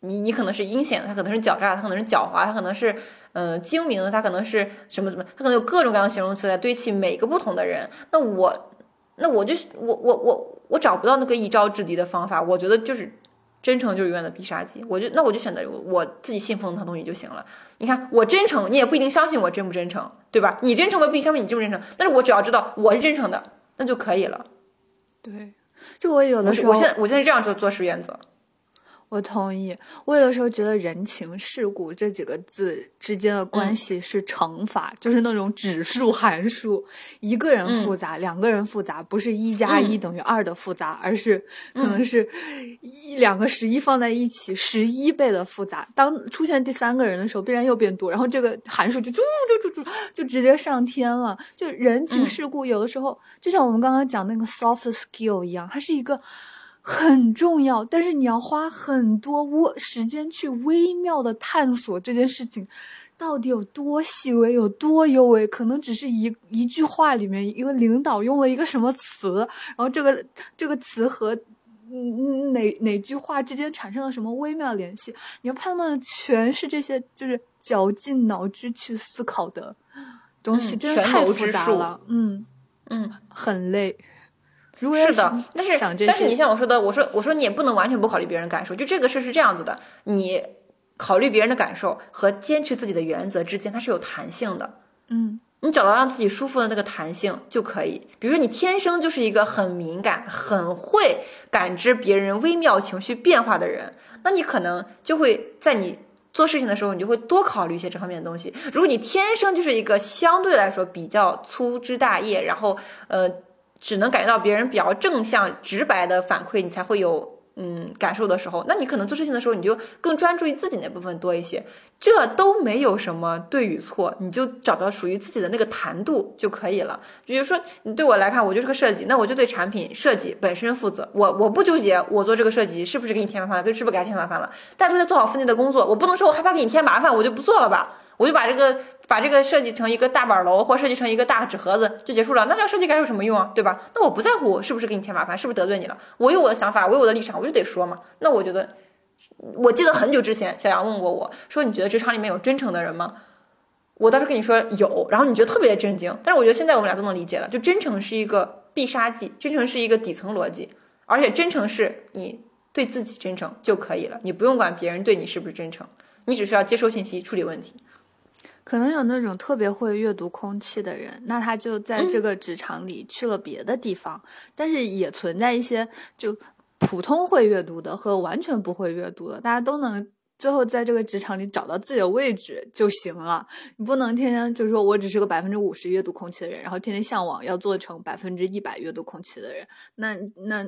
你你可能是阴险的，他可能是狡诈，他可能是狡猾，他可能是嗯精明的，他可能是什么什么，他可能有各种各样的形容词来堆砌每个不同的人。那我。那我就我我我我找不到那个一招制敌的方法，我觉得就是真诚就是永远的必杀技。我就那我就选择我自己信奉的东西就行了。你看我真诚，你也不一定相信我真不真诚，对吧？你真诚我不一定相信你真不真诚，但是我只要知道我是真诚的，那就可以了。对，就我有的时候，我现在我现在这样做做事原则。我同意。我有的时候觉得人情世故这几个字之间的关系是乘法，就是那种指数函数。一个人复杂，两个人复杂，不是一加一等于二的复杂，而是可能是一两个十一放在一起十一倍的复杂。当出现第三个人的时候，必然又变多，然后这个函数就猪猪猪猪就直接上天了。就人情世故，有的时候就像我们刚刚讲那个 soft skill 一样，它是一个。很重要，但是你要花很多微时间去微妙的探索这件事情，到底有多细微，有多优微？可能只是一一句话里面一个领导用了一个什么词，然后这个这个词和嗯哪哪句话之间产生了什么微妙联系？你要判断的全是这些，就是绞尽脑汁去思考的东西，真的太复杂了。嗯嗯，很累。是的，但是但是你像我说的，我说我说你也不能完全不考虑别人感受，就这个事是这样子的，你考虑别人的感受和坚持自己的原则之间，它是有弹性的。嗯，你找到让自己舒服的那个弹性就可以。比如说你天生就是一个很敏感、很会感知别人微妙情绪变化的人，那你可能就会在你。做事情的时候，你就会多考虑一些这方面的东西。如果你天生就是一个相对来说比较粗枝大叶，然后呃，只能感觉到别人比较正向、直白的反馈，你才会有。嗯，感受的时候，那你可能做事情的时候，你就更专注于自己那部分多一些，这都没有什么对与错，你就找到属于自己的那个弹度就可以了。比如说，你对我来看，我就是个设计，那我就对产品设计本身负责，我我不纠结我做这个设计是不是给你添麻烦了，跟是不是给他添麻烦了，但是在做好分内的工作，我不能说我害怕给你添麻烦，我就不做了吧。我就把这个把这个设计成一个大板楼，或设计成一个大纸盒子就结束了。那这样设计感有什么用啊？对吧？那我不在乎是不是给你添麻烦，是不是得罪你了？我有我的想法，我有我的立场，我就得说嘛。那我觉得，我记得很久之前小杨问过我说：“你觉得职场里面有真诚的人吗？”我当时跟你说有，然后你觉得特别震惊。但是我觉得现在我们俩都能理解了，就真诚是一个必杀技，真诚是一个底层逻辑，而且真诚是你对自己真诚就可以了，你不用管别人对你是不是真诚，你只需要接收信息，处理问题。可能有那种特别会阅读空气的人，那他就在这个职场里去了别的地方。但是也存在一些就普通会阅读的和完全不会阅读的，大家都能最后在这个职场里找到自己的位置就行了。你不能天天就是说我只是个百分之五十阅读空气的人，然后天天向往要做成百分之一百阅读空气的人。那那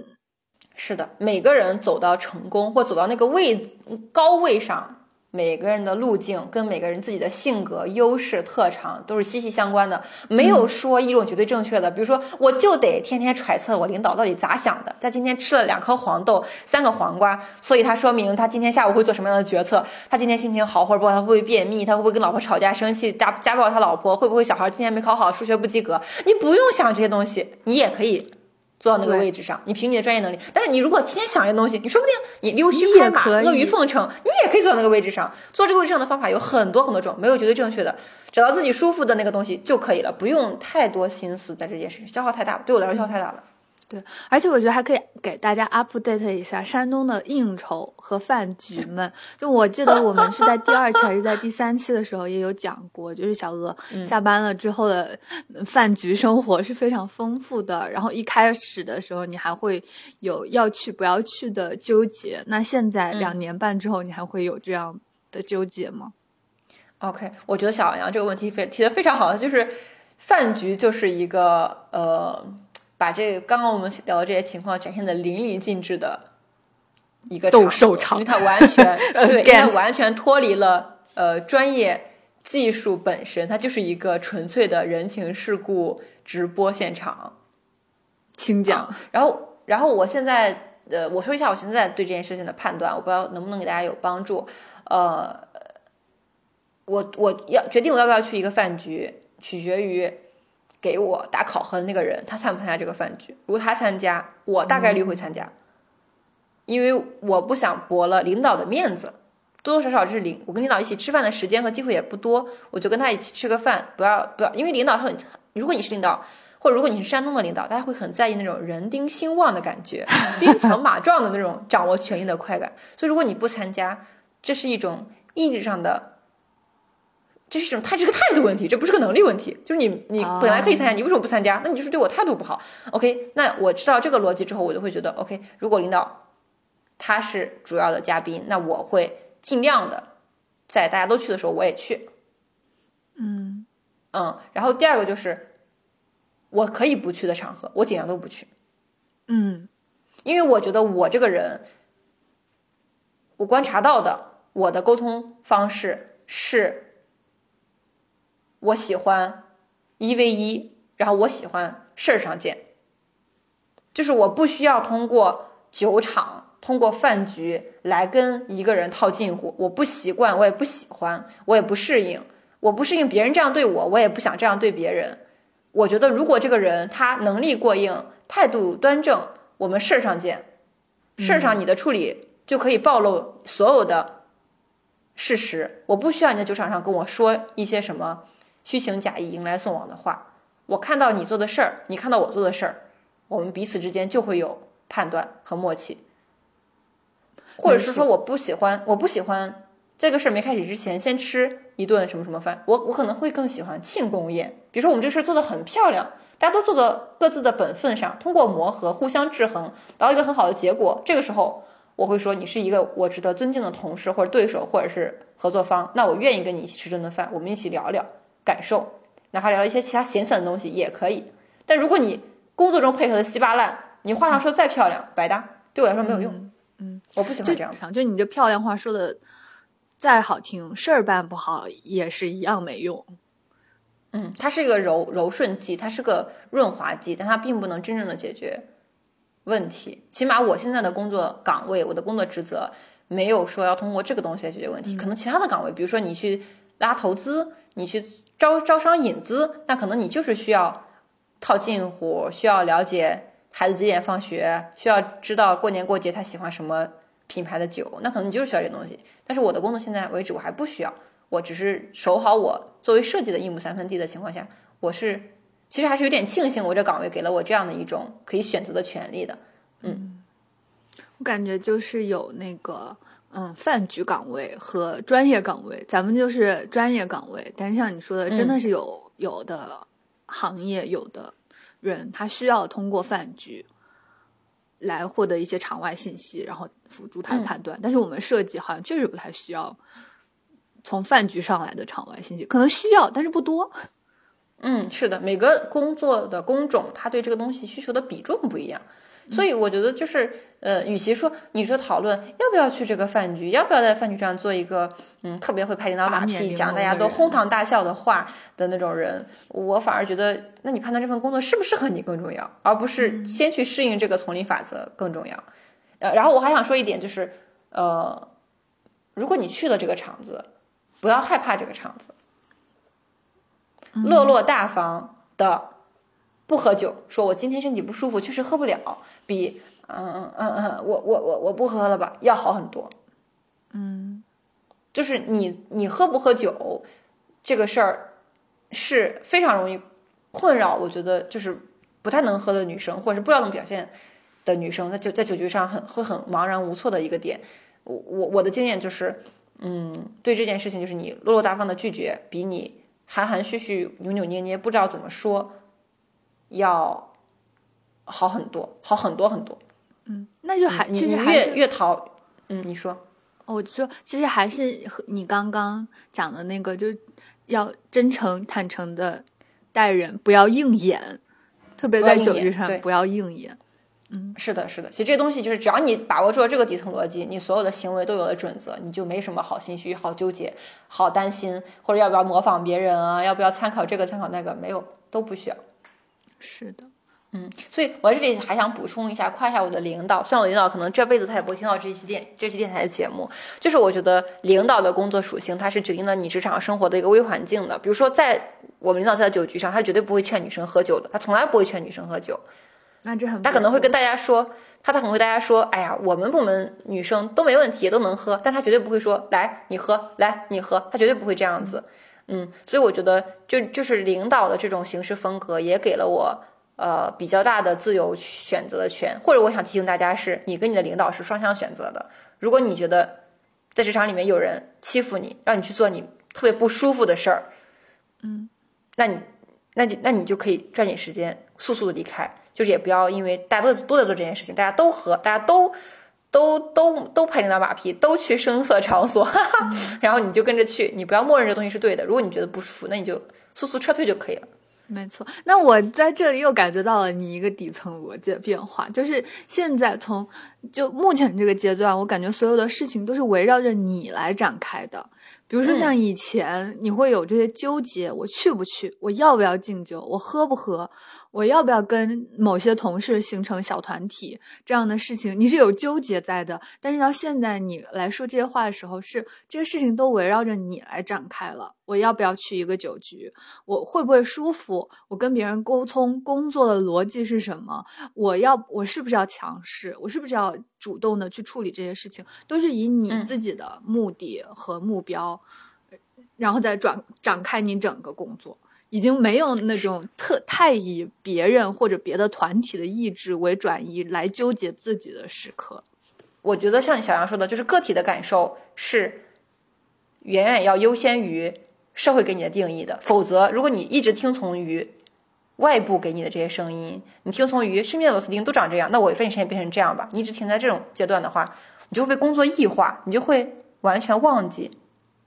是的，每个人走到成功或走到那个位高位上。每个人的路径跟每个人自己的性格、优势、特长都是息息相关的，没有说一种绝对正确的。比如说，我就得天天揣测我领导到底咋想的。他今天吃了两颗黄豆、三个黄瓜，所以他说明他今天下午会做什么样的决策。他今天心情好或者不好，他会不会便秘？他会不会跟老婆吵架、生气、家家暴他老婆？会不会小孩今天没考好，数学不及格？你不用想这些东西，你也可以。坐到那个位置上，你凭你的专业能力。但是你如果天天想这东西，你说不定你溜须拍马、阿谀奉承，你也可以坐到那个位置上。坐这个位置上的方法有很多很多种，没有绝对正确的，找到自己舒服的那个东西就可以了，不用太多心思在这件事情，消耗太大了，对我来说消耗太大了。对，而且我觉得还可以给大家 update 一下山东的应酬和饭局 们。就我记得我们是在第二期还是在第三期的时候也有讲过，就是小鹅下班了之后的饭局生活是非常丰富的。然后一开始的时候你还会有要去不要去的纠结，那现在两年半之后你还会有这样的纠结吗？OK，我觉得小杨这个问题非提的非常好，就是饭局就是一个呃。把这刚刚我们聊的这些情况展现的淋漓尽致的一个斗兽场，因为它完全 对，它完全脱离了呃专业技术本身，它就是一个纯粹的人情世故直播现场。请讲。然后，然后我现在呃，我说一下我现在对这件事情的判断，我不知道能不能给大家有帮助。呃，我我要决定我要不要去一个饭局，取决于。给我打考核的那个人，他参不参加这个饭局？如果他参加，我大概率会参加，因为我不想驳了领导的面子。多多少少是领我跟领导一起吃饭的时间和机会也不多，我就跟他一起吃个饭。不要不要，因为领导很，如果你是领导，或者如果你是山东的领导，大家会很在意那种人丁兴旺的感觉，兵强马壮的那种掌握权力的快感。所以如果你不参加，这是一种意志上的。这是一种，他是个态度问题，这不是个能力问题。就是你，你本来可以参加，你为什么不参加？那你就是对我态度不好。OK，那我知道这个逻辑之后，我就会觉得，OK，如果领导他是主要的嘉宾，那我会尽量的在大家都去的时候我也去。嗯嗯，然后第二个就是我可以不去的场合，我尽量都不去。嗯，因为我觉得我这个人，我观察到的我的沟通方式是。我喜欢一 v 一，然后我喜欢事儿上见，就是我不需要通过酒场、通过饭局来跟一个人套近乎，我不习惯，我也不喜欢，我也不适应，我不适应别人这样对我，我也不想这样对别人。我觉得如果这个人他能力过硬，态度端正，我们事儿上见，事儿上你的处理就可以暴露所有的事实，我不需要你在酒场上跟我说一些什么。虚情假意、迎来送往的话，我看到你做的事儿，你看到我做的事儿，我们彼此之间就会有判断和默契。或者是说，我不喜欢，我不喜欢这个事儿没开始之前先吃一顿什么什么饭，我我可能会更喜欢庆功宴。比如说，我们这事儿做的很漂亮，大家都做的各自的本分上，通过磨合、互相制衡，达到一个很好的结果。这个时候，我会说你是一个我值得尊敬的同事或者对手或者是合作方，那我愿意跟你一起吃这顿饭，我们一起聊聊感受，哪怕聊一些其他闲散的东西也可以。但如果你工作中配合的稀巴烂，你话上说再漂亮，白搭，对我来说没有用。嗯，我不喜欢这样。就你这漂亮话说的再好听，事儿办不好也是一样没用。嗯，它是一个柔柔顺剂，它是个润滑剂，但它并不能真正的解决问题。起码我现在的工作岗位，我的工作职责没有说要通过这个东西来解决问题。可能其他的岗位，比如说你去拉投资，你去招招商引资，那可能你就是需要套近乎，需要了解孩子几点放学，需要知道过年过节他喜欢什么品牌的酒，那可能你就是需要这东西。但是我的工作现在为止，我还不需要。我只是守好我作为设计的一亩三分地的情况下，我是其实还是有点庆幸我这岗位给了我这样的一种可以选择的权利的。嗯，我感觉就是有那个嗯饭局岗位和专业岗位，咱们就是专业岗位，但是像你说的，真的是有有的行业有的人他需要通过饭局来获得一些场外信息，然后辅助他的判断，但是我们设计好像确实不太需要。从饭局上来的场外信息可能需要，但是不多。嗯，是的，每个工作的工种，他对这个东西需求的比重不一样，所以我觉得就是，呃，与其说你说讨论要不要去这个饭局，要不要在饭局上做一个嗯特别会拍领导马屁、讲大家都哄堂大笑的话的那种人，我反而觉得，那你判断这份工作适不适合你更重要，而不是先去适应这个丛林法则更重要。呃，然后我还想说一点就是，呃，如果你去了这个场子。不要害怕这个场子，落落大方的不喝酒，说我今天身体不舒服，确实喝不了，比嗯嗯嗯，我我我我不喝了吧，要好很多。嗯，就是你你喝不喝酒这个事儿是非常容易困扰，我觉得就是不太能喝的女生，或者是不知道怎么表现的女生，在酒在酒局上很会很茫然无措的一个点。我我我的经验就是。嗯，对这件事情，就是你落落大方的拒绝，比你含含蓄蓄、扭扭捏捏、不知道怎么说，要好很多，好很多很多。嗯，那就还其实越越逃，嗯，你说，我说其实还是和你刚刚讲的那个，就要真诚坦诚的待人，不要硬演，特别在酒局上不要硬演。嗯，是的，是的。其实这东西就是，只要你把握住了这个底层逻辑，你所有的行为都有了准则，你就没什么好心虚、好纠结、好担心，或者要不要模仿别人啊，要不要参考这个、参考那个，没有，都不需要。是的，嗯。所以我在这里还想补充一下，夸一下我的领导。虽然我领导可能这辈子他也不会听到这期电这期电台的节目，就是我觉得领导的工作属性，它是决定了你职场生活的一个微环境的。比如说，在我们领导在酒局上，他绝对不会劝女生喝酒的，他从来不会劝女生喝酒。那这很，他可能会跟大家说，他他可能会大家说，哎呀，我们部门女生都没问题，都能喝，但他绝对不会说，来你喝，来你喝，他绝对不会这样子，嗯，所以我觉得就就是领导的这种行事风格也给了我呃比较大的自由选择的权，或者我想提醒大家是，你跟你的领导是双向选择的，如果你觉得在职场里面有人欺负你，让你去做你特别不舒服的事儿，嗯，那你那你那你就可以抓紧时间速速的离开。就是也不要因为大家都都在做这件事情，大家都和，大家都都都都拍领导马屁，都去声色场所，哈哈，然后你就跟着去，你不要默认这东西是对的。如果你觉得不舒服，那你就速速撤退就可以了。没错，那我在这里又感觉到了你一个底层逻辑的变化，就是现在从就目前这个阶段，我感觉所有的事情都是围绕着你来展开的。比如说像以前你会有这些纠结，我去不去，我要不要敬酒，我喝不喝，我要不要跟某些同事形成小团体这样的事情，你是有纠结在的。但是到现在你来说这些话的时候，是这些事情都围绕着你来展开了。我要不要去一个酒局？我会不会舒服？我跟别人沟通工作的逻辑是什么？我要我是不是要强势？我是不是要主动的去处理这些事情？都是以你自己的目的和目标，然后再转展开你整个工作，已经没有那种特太以别人或者别的团体的意志为转移来纠结自己的时刻。我觉得像小杨说的，就是个体的感受是远远要优先于。社会给你的定义的，否则如果你一直听从于外部给你的这些声音，你听从于身边的螺丝钉都长这样，那我抓紧时间变成这样吧。你一直停在这种阶段的话，你就会被工作异化，你就会完全忘记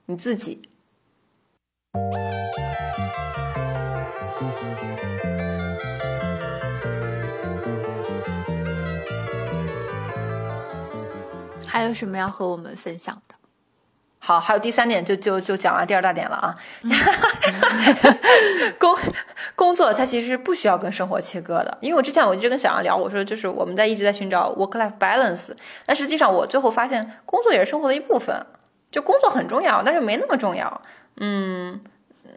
你自己。还有什么要和我们分享的？好，还有第三点，就就就讲完第二大点了啊。工工作它其实不需要跟生活切割的，因为我之前我一直跟小杨聊，我说就是我们在一直在寻找 work life balance，但实际上我最后发现工作也是生活的一部分，就工作很重要，但是没那么重要。嗯嗯，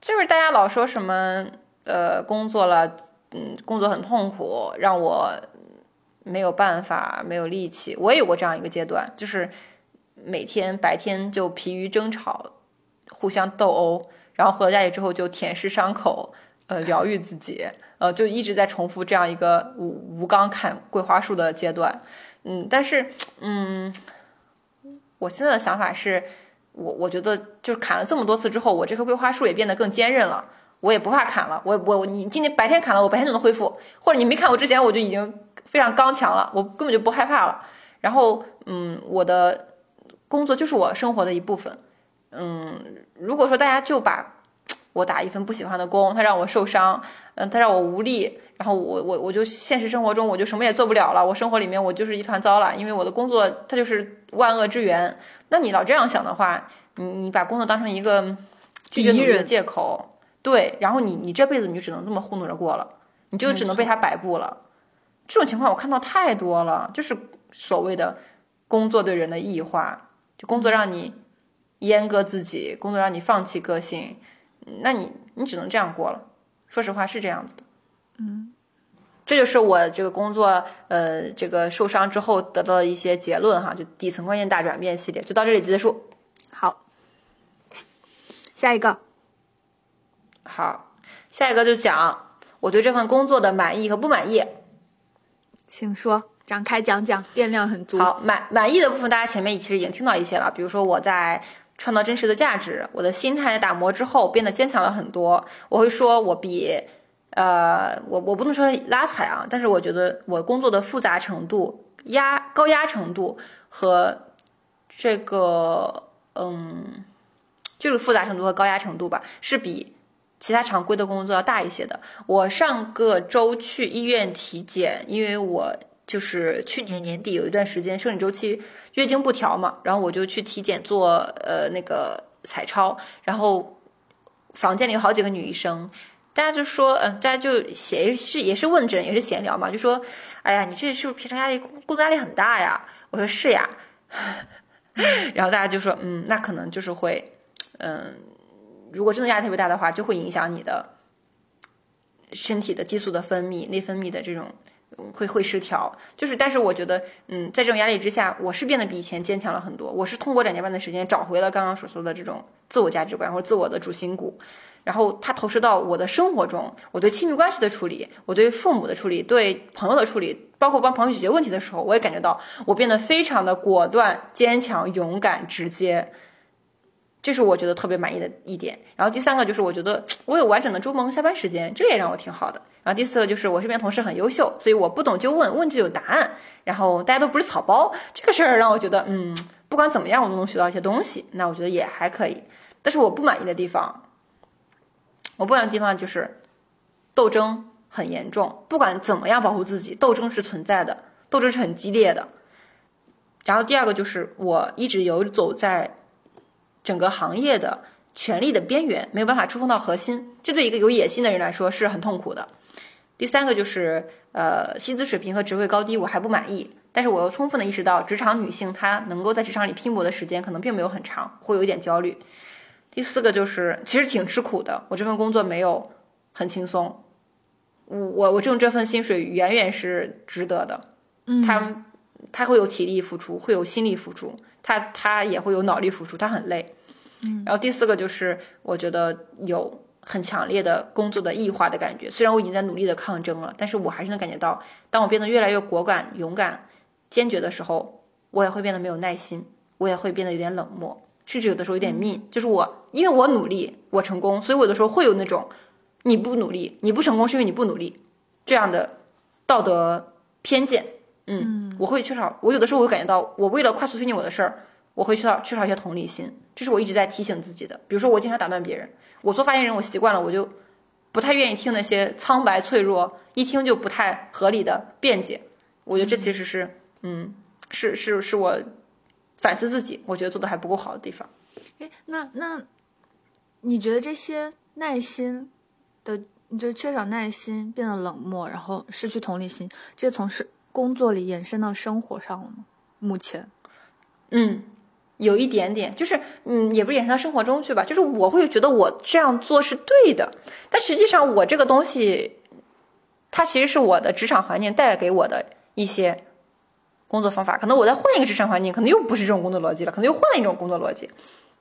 就是大家老说什么呃工作了，嗯工作很痛苦，让我没有办法，没有力气。我也有过这样一个阶段，就是每天白天就疲于争吵，互相斗殴。然后回到家里之后就舔舐伤口，呃，疗愈自己，呃，就一直在重复这样一个吴吴刚砍桂花树的阶段，嗯，但是，嗯，我现在的想法是，我我觉得就是砍了这么多次之后，我这棵桂花树也变得更坚韧了，我也不怕砍了，我我你今天白天砍了，我白天就能恢复，或者你没砍我之前，我就已经非常刚强了，我根本就不害怕了。然后，嗯，我的工作就是我生活的一部分。嗯，如果说大家就把我打一份不喜欢的工，他让我受伤，嗯，他让我无力，然后我我我就现实生活中我就什么也做不了了，我生活里面我就是一团糟了，因为我的工作它就是万恶之源。那你老这样想的话，你你把工作当成一个拒绝努力的借口，对，然后你你这辈子你就只能这么糊弄着过了，你就只能被他摆布了。这种情况我看到太多了，就是所谓的工作对人的异化，就工作让你。阉割自己，工作让你放弃个性，那你你只能这样过了。说实话是这样子的，嗯，这就是我这个工作呃这个受伤之后得到的一些结论哈，就底层观念大转变系列就到这里结束。好，下一个，好，下一个就讲我对这份工作的满意和不满意，请说。展开讲讲，电量很足。好，满满意的部分，大家前面其实已经听到一些了。比如说，我在创造真实的价值，我的心态打磨之后变得坚强了很多。我会说，我比呃，我我不能说拉踩啊，但是我觉得我工作的复杂程度、压高压程度和这个嗯，就是复杂程度和高压程度吧，是比其他常规的工作要大一些的。我上个周去医院体检，因为我。就是去年年底有一段时间生理周期月经不调嘛，然后我就去体检做呃那个彩超，然后房间里有好几个女医生，大家就说，嗯，大家就写是也是问诊也是闲聊嘛，就说，哎呀，你这是不是平常压力工作压力很大呀？我说是呀，然后大家就说，嗯，那可能就是会，嗯，如果真的压力特别大的话，就会影响你的身体的激素的分泌、内分泌的这种。会会失调，就是，但是我觉得，嗯，在这种压力之下，我是变得比以前坚强了很多。我是通过两年半的时间找回了刚刚所说的这种自我价值观或者自我的主心骨，然后它投射到我的生活中，我对亲密关系的处理，我对父母的处理，对朋友的处理，包括帮朋友解决问题的时候，我也感觉到我变得非常的果断、坚强、勇敢、直接。这是我觉得特别满意的一点。然后第三个就是我觉得我有完整的周末和下班时间，这个也让我挺好的。然后第四个就是我这边同事很优秀，所以我不懂就问问就有答案。然后大家都不是草包，这个事儿让我觉得，嗯，不管怎么样我都能学到一些东西，那我觉得也还可以。但是我不满意的地方，我不满意的地方就是斗争很严重，不管怎么样保护自己，斗争是存在的，斗争是很激烈的。然后第二个就是我一直游走在。整个行业的权力的边缘没有办法触碰到核心，这对一个有野心的人来说是很痛苦的。第三个就是呃薪资水平和职位高低我还不满意，但是我又充分的意识到职场女性她能够在职场里拼搏的时间可能并没有很长，会有一点焦虑。第四个就是其实挺吃苦的，我这份工作没有很轻松，我我我挣这份薪水远远是值得的。嗯，他他会有体力付出，会有心力付出。他他也会有脑力付出，他很累。嗯，然后第四个就是我觉得有很强烈的工作的异化的感觉。虽然我已经在努力的抗争了，但是我还是能感觉到，当我变得越来越果敢、勇敢、坚决的时候，我也会变得没有耐心，我也会变得有点冷漠，甚至有的时候有点 mean。就是我因为我努力，我成功，所以我有的时候会有那种你不努力，你不成功是因为你不努力这样的道德偏见。嗯，我会缺少，我有的时候我会感觉到，我为了快速推进我的事儿，我会缺少缺少一些同理心，这是我一直在提醒自己的。比如说，我经常打断别人，我做发言人，我习惯了，我就不太愿意听那些苍白脆弱，一听就不太合理的辩解。我觉得这其实是，嗯，是是是我反思自己，我觉得做的还不够好的地方。哎，那那你觉得这些耐心的，你就缺少耐心，变得冷漠，然后失去同理心，这从事工作里延伸到生活上了吗？目前，嗯，有一点点，就是嗯，也不是延伸到生活中去吧，就是我会觉得我这样做是对的，但实际上我这个东西，它其实是我的职场环境带给我的。一些工作方法，可能我再换一个职场环境，可能又不是这种工作逻辑了，可能又换了一种工作逻辑。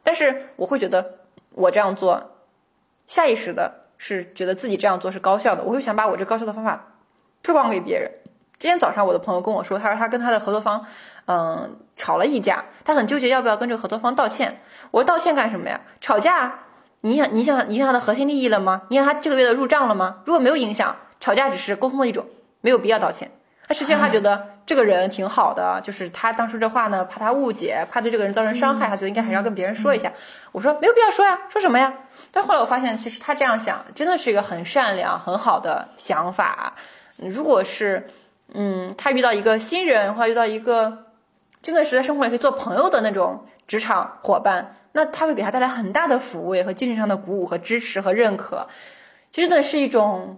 但是我会觉得我这样做，下意识的是觉得自己这样做是高效的，我会想把我这高效的方法推广给别人。今天早上我的朋友跟我说，他说他跟他的合作方，嗯，吵了一架，他很纠结要不要跟这个合作方道歉。我说道歉干什么呀？吵架影响影响影响他的核心利益了吗？影响他这个月的入账了吗？如果没有影响，吵架只是沟通的一种，没有必要道歉。他实际上他觉得这个人挺好的，就是他当初这话呢，怕他误解，怕对这个人造成伤害，他觉得应该还是要跟别人说一下。我说没有必要说呀，说什么呀？但后来我发现，其实他这样想真的是一个很善良、很好的想法。如果是，嗯，他遇到一个新人，或者遇到一个真的是在生活里可以做朋友的那种职场伙伴，那他会给他带来很大的抚慰和精神上的鼓舞和支持和认可，真的是一种。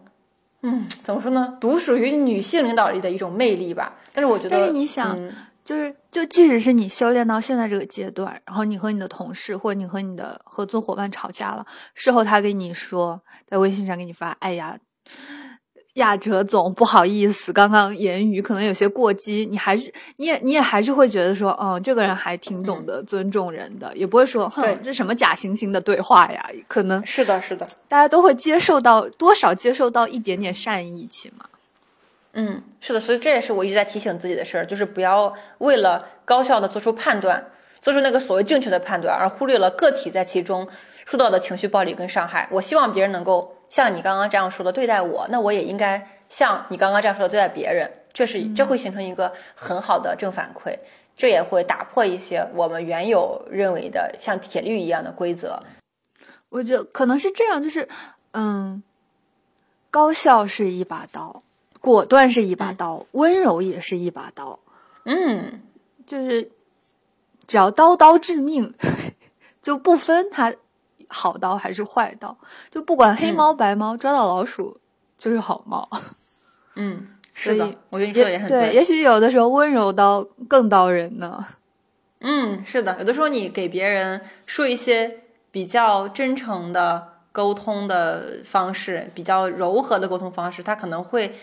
嗯，怎么说呢？独属于女性领导力的一种魅力吧。但是我觉得，但是你想，就是就即使是你修炼到现在这个阶段，然后你和你的同事或者你和你的合作伙伴吵架了，事后他给你说，在微信上给你发，哎呀。亚哲总，不好意思，刚刚言语可能有些过激，你还是你也你也还是会觉得说，嗯，这个人还挺懂得尊重人的，也不会说，哼，这什么假惺惺的对话呀？可能是的，是的，大家都会接受到多少接受到一点点善意，起码，嗯，是的，所以这也是我一直在提醒自己的事儿，就是不要为了高效的做出判断，做出那个所谓正确的判断，而忽略了个体在其中受到的情绪暴力跟伤害。我希望别人能够。像你刚刚这样说的对待我，那我也应该像你刚刚这样说的对待别人。这是这会形成一个很好的正反馈，这也会打破一些我们原有认为的像铁律一样的规则。我觉得可能是这样，就是嗯，高效是一把刀，果断是一把刀，温柔也是一把刀。嗯，就是只要刀刀致命，就不分它。好刀还是坏刀，就不管黑猫白猫，抓到老鼠就是好猫。嗯，是的，我觉得你说的也很对。也许有的时候温柔刀更刀人呢。嗯，是的，有的时候你给别人说一些比较真诚的沟通的方式，比较柔和的沟通方式，他可能会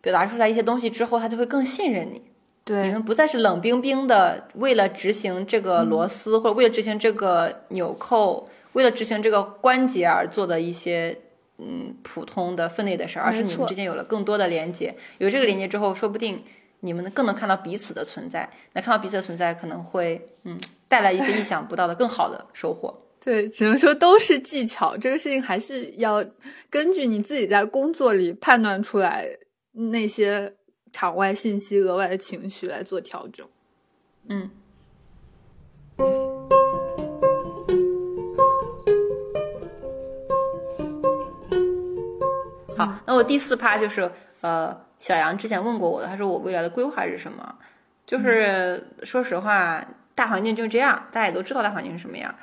表达出来一些东西之后，他就会更信任你。对，你们不再是冷冰冰的，为了执行这个螺丝，或者为了执行这个纽扣，为了执行这个关节而做的一些嗯普通的分内的事儿，而是你们之间有了更多的连接。有这个连接之后，说不定你们更能看到彼此的存在。那看到彼此的存在，可能会嗯带来一些意想不到的更好的收获。对，只能说都是技巧。这个事情还是要根据你自己在工作里判断出来那些。场外信息、额外的情绪来做调整。嗯。好，那我第四趴就是，呃，小杨之前问过我的，他说我未来的规划是什么？就是说实话，大环境就这样，大家也都知道大环境是什么样。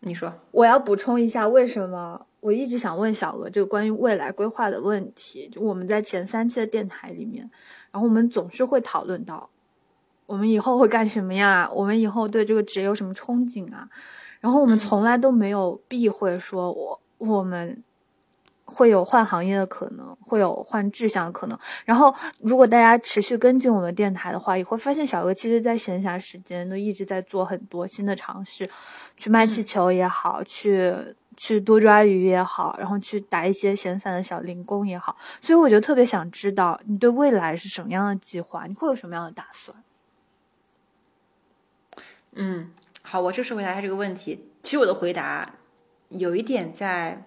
你说，我要补充一下，为什么我一直想问小鹅这个关于未来规划的问题？就我们在前三期的电台里面。然后我们总是会讨论到，我们以后会干什么呀？我们以后对这个职业有什么憧憬啊？然后我们从来都没有避讳说，我我们会有换行业的可能，会有换志向的可能。然后，如果大家持续跟进我们电台的话，也会发现小哥其实在闲暇时间都一直在做很多新的尝试，去卖气球也好，去。去多抓鱼也好，然后去打一些闲散的小零工也好，所以我就特别想知道你对未来是什么样的计划，你会有什么样的打算？嗯，好，我正式回答一下这个问题。其实我的回答有一点在，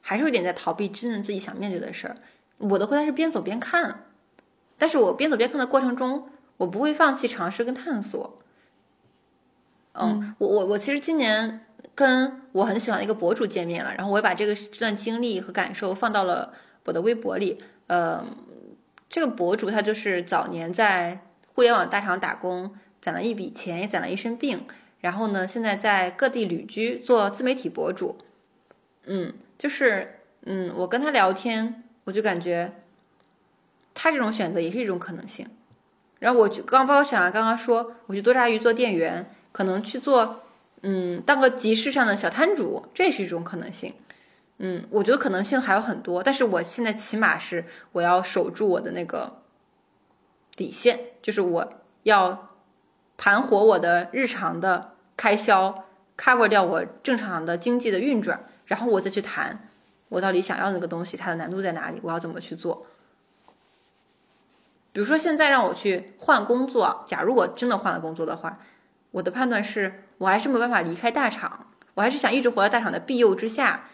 还是有点在逃避真正自己想面对的事儿。我的回答是边走边看，但是我边走边看的过程中，我不会放弃尝试跟探索。嗯，我我我其实今年跟我很喜欢的一个博主见面了，然后我也把这个这段经历和感受放到了我的微博里。呃，这个博主他就是早年在互联网大厂打工，攒了一笔钱，也攒了一身病，然后呢，现在在各地旅居，做自媒体博主。嗯，就是嗯，我跟他聊天，我就感觉他这种选择也是一种可能性。然后我就刚包括想啊，刚刚说我去多抓鱼做店员。可能去做，嗯，当个集市上的小摊主，这也是一种可能性。嗯，我觉得可能性还有很多，但是我现在起码是我要守住我的那个底线，就是我要盘活我的日常的开销，cover 掉我正常的经济的运转，然后我再去谈我到底想要那个东西，它的难度在哪里，我要怎么去做。比如说现在让我去换工作，假如我真的换了工作的话。我的判断是我还是没有办法离开大厂，我还是想一直活在大厂的庇佑之下，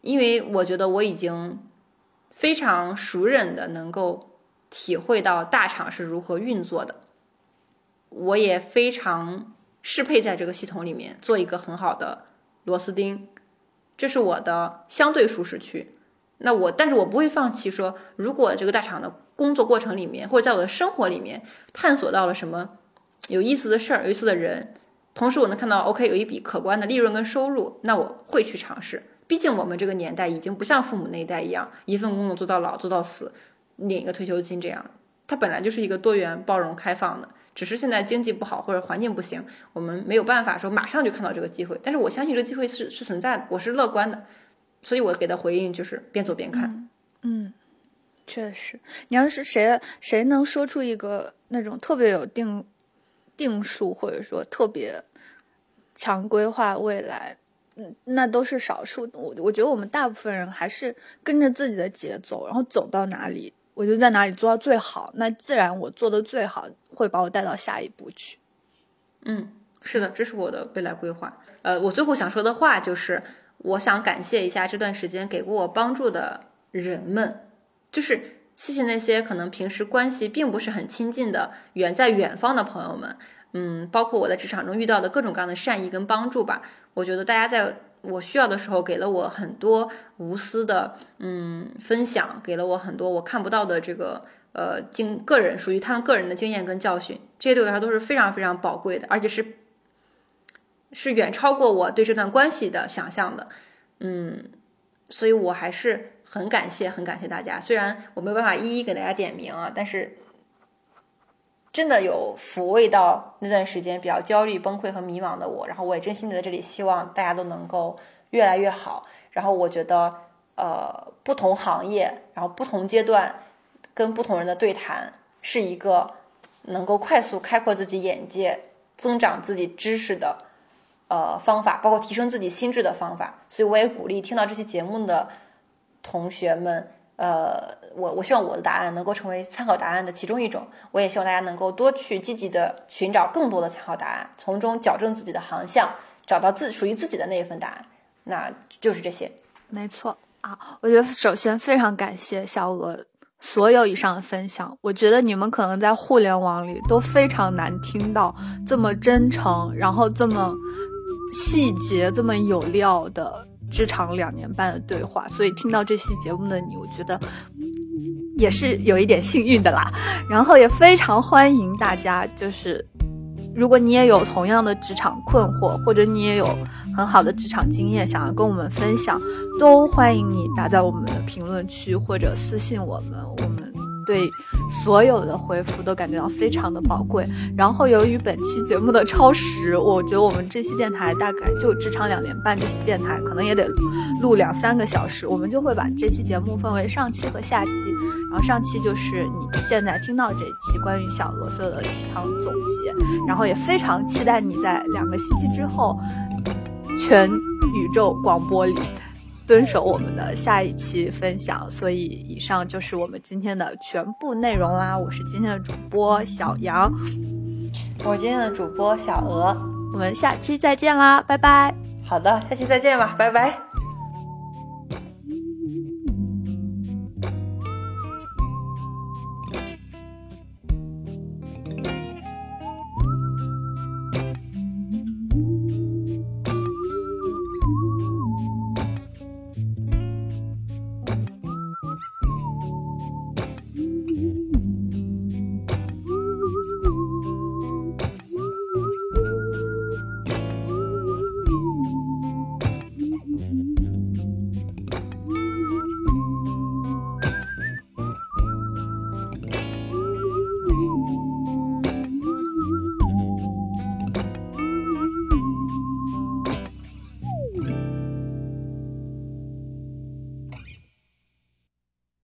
因为我觉得我已经非常熟稔的能够体会到大厂是如何运作的，我也非常适配在这个系统里面做一个很好的螺丝钉，这是我的相对舒适区。那我，但是我不会放弃说，如果这个大厂的工作过程里面，或者在我的生活里面探索到了什么。有意思的事儿，有意思的人，同时我能看到，OK，有一笔可观的利润跟收入，那我会去尝试。毕竟我们这个年代已经不像父母那一代一样，一份工作做到老做到死，领一个退休金这样。它本来就是一个多元、包容、开放的，只是现在经济不好或者环境不行，我们没有办法说马上就看到这个机会。但是我相信这个机会是是存在的，我是乐观的，所以我给的回应就是边走边看。嗯，确实，你要是谁谁能说出一个那种特别有定。定数或者说特别强规划未来，嗯，那都是少数。我我觉得我们大部分人还是跟着自己的节奏，然后走到哪里，我就在哪里做到最好。那自然我做的最好会把我带到下一步去。嗯，是的，这是我的未来规划。呃，我最后想说的话就是，我想感谢一下这段时间给过我帮助的人们，就是谢谢那些可能平时关系并不是很亲近的远在远方的朋友们。嗯，包括我在职场中遇到的各种各样的善意跟帮助吧，我觉得大家在我需要的时候给了我很多无私的嗯分享，给了我很多我看不到的这个呃经个人属于他们个人的经验跟教训，这些对我来说都是非常非常宝贵的，而且是是远超过我对这段关系的想象的，嗯，所以我还是很感谢很感谢大家，虽然我没有办法一一给大家点名啊，但是。真的有抚慰到那段时间比较焦虑、崩溃和迷茫的我，然后我也真心的在这里希望大家都能够越来越好。然后我觉得，呃，不同行业，然后不同阶段跟不同人的对谈，是一个能够快速开阔自己眼界、增长自己知识的呃方法，包括提升自己心智的方法。所以我也鼓励听到这期节目的同学们。呃，我我希望我的答案能够成为参考答案的其中一种，我也希望大家能够多去积极的寻找更多的参考答案，从中矫正自己的航向，找到自属于自己的那一份答案，那就是这些。没错啊，我觉得首先非常感谢小鹅所有以上的分享，我觉得你们可能在互联网里都非常难听到这么真诚，然后这么细节、这么有料的。职场两年半的对话，所以听到这期节目的你，我觉得也是有一点幸运的啦。然后也非常欢迎大家，就是如果你也有同样的职场困惑，或者你也有很好的职场经验想要跟我们分享，都欢迎你打在我们的评论区或者私信我们，我们。对所有的回复都感觉到非常的宝贵。然后由于本期节目的超时，我觉得我们这期电台大概就职场两年半，这期电台可能也得录两三个小时。我们就会把这期节目分为上期和下期。然后上期就是你现在听到这期关于小鹅所有的一场总结。然后也非常期待你在两个星期之后，全宇宙广播里。遵守我们的下一期分享，所以以上就是我们今天的全部内容啦。我是今天的主播小杨，我是今天的主播小鹅，我们下期再见啦，拜拜。好的，下期再见吧，拜拜。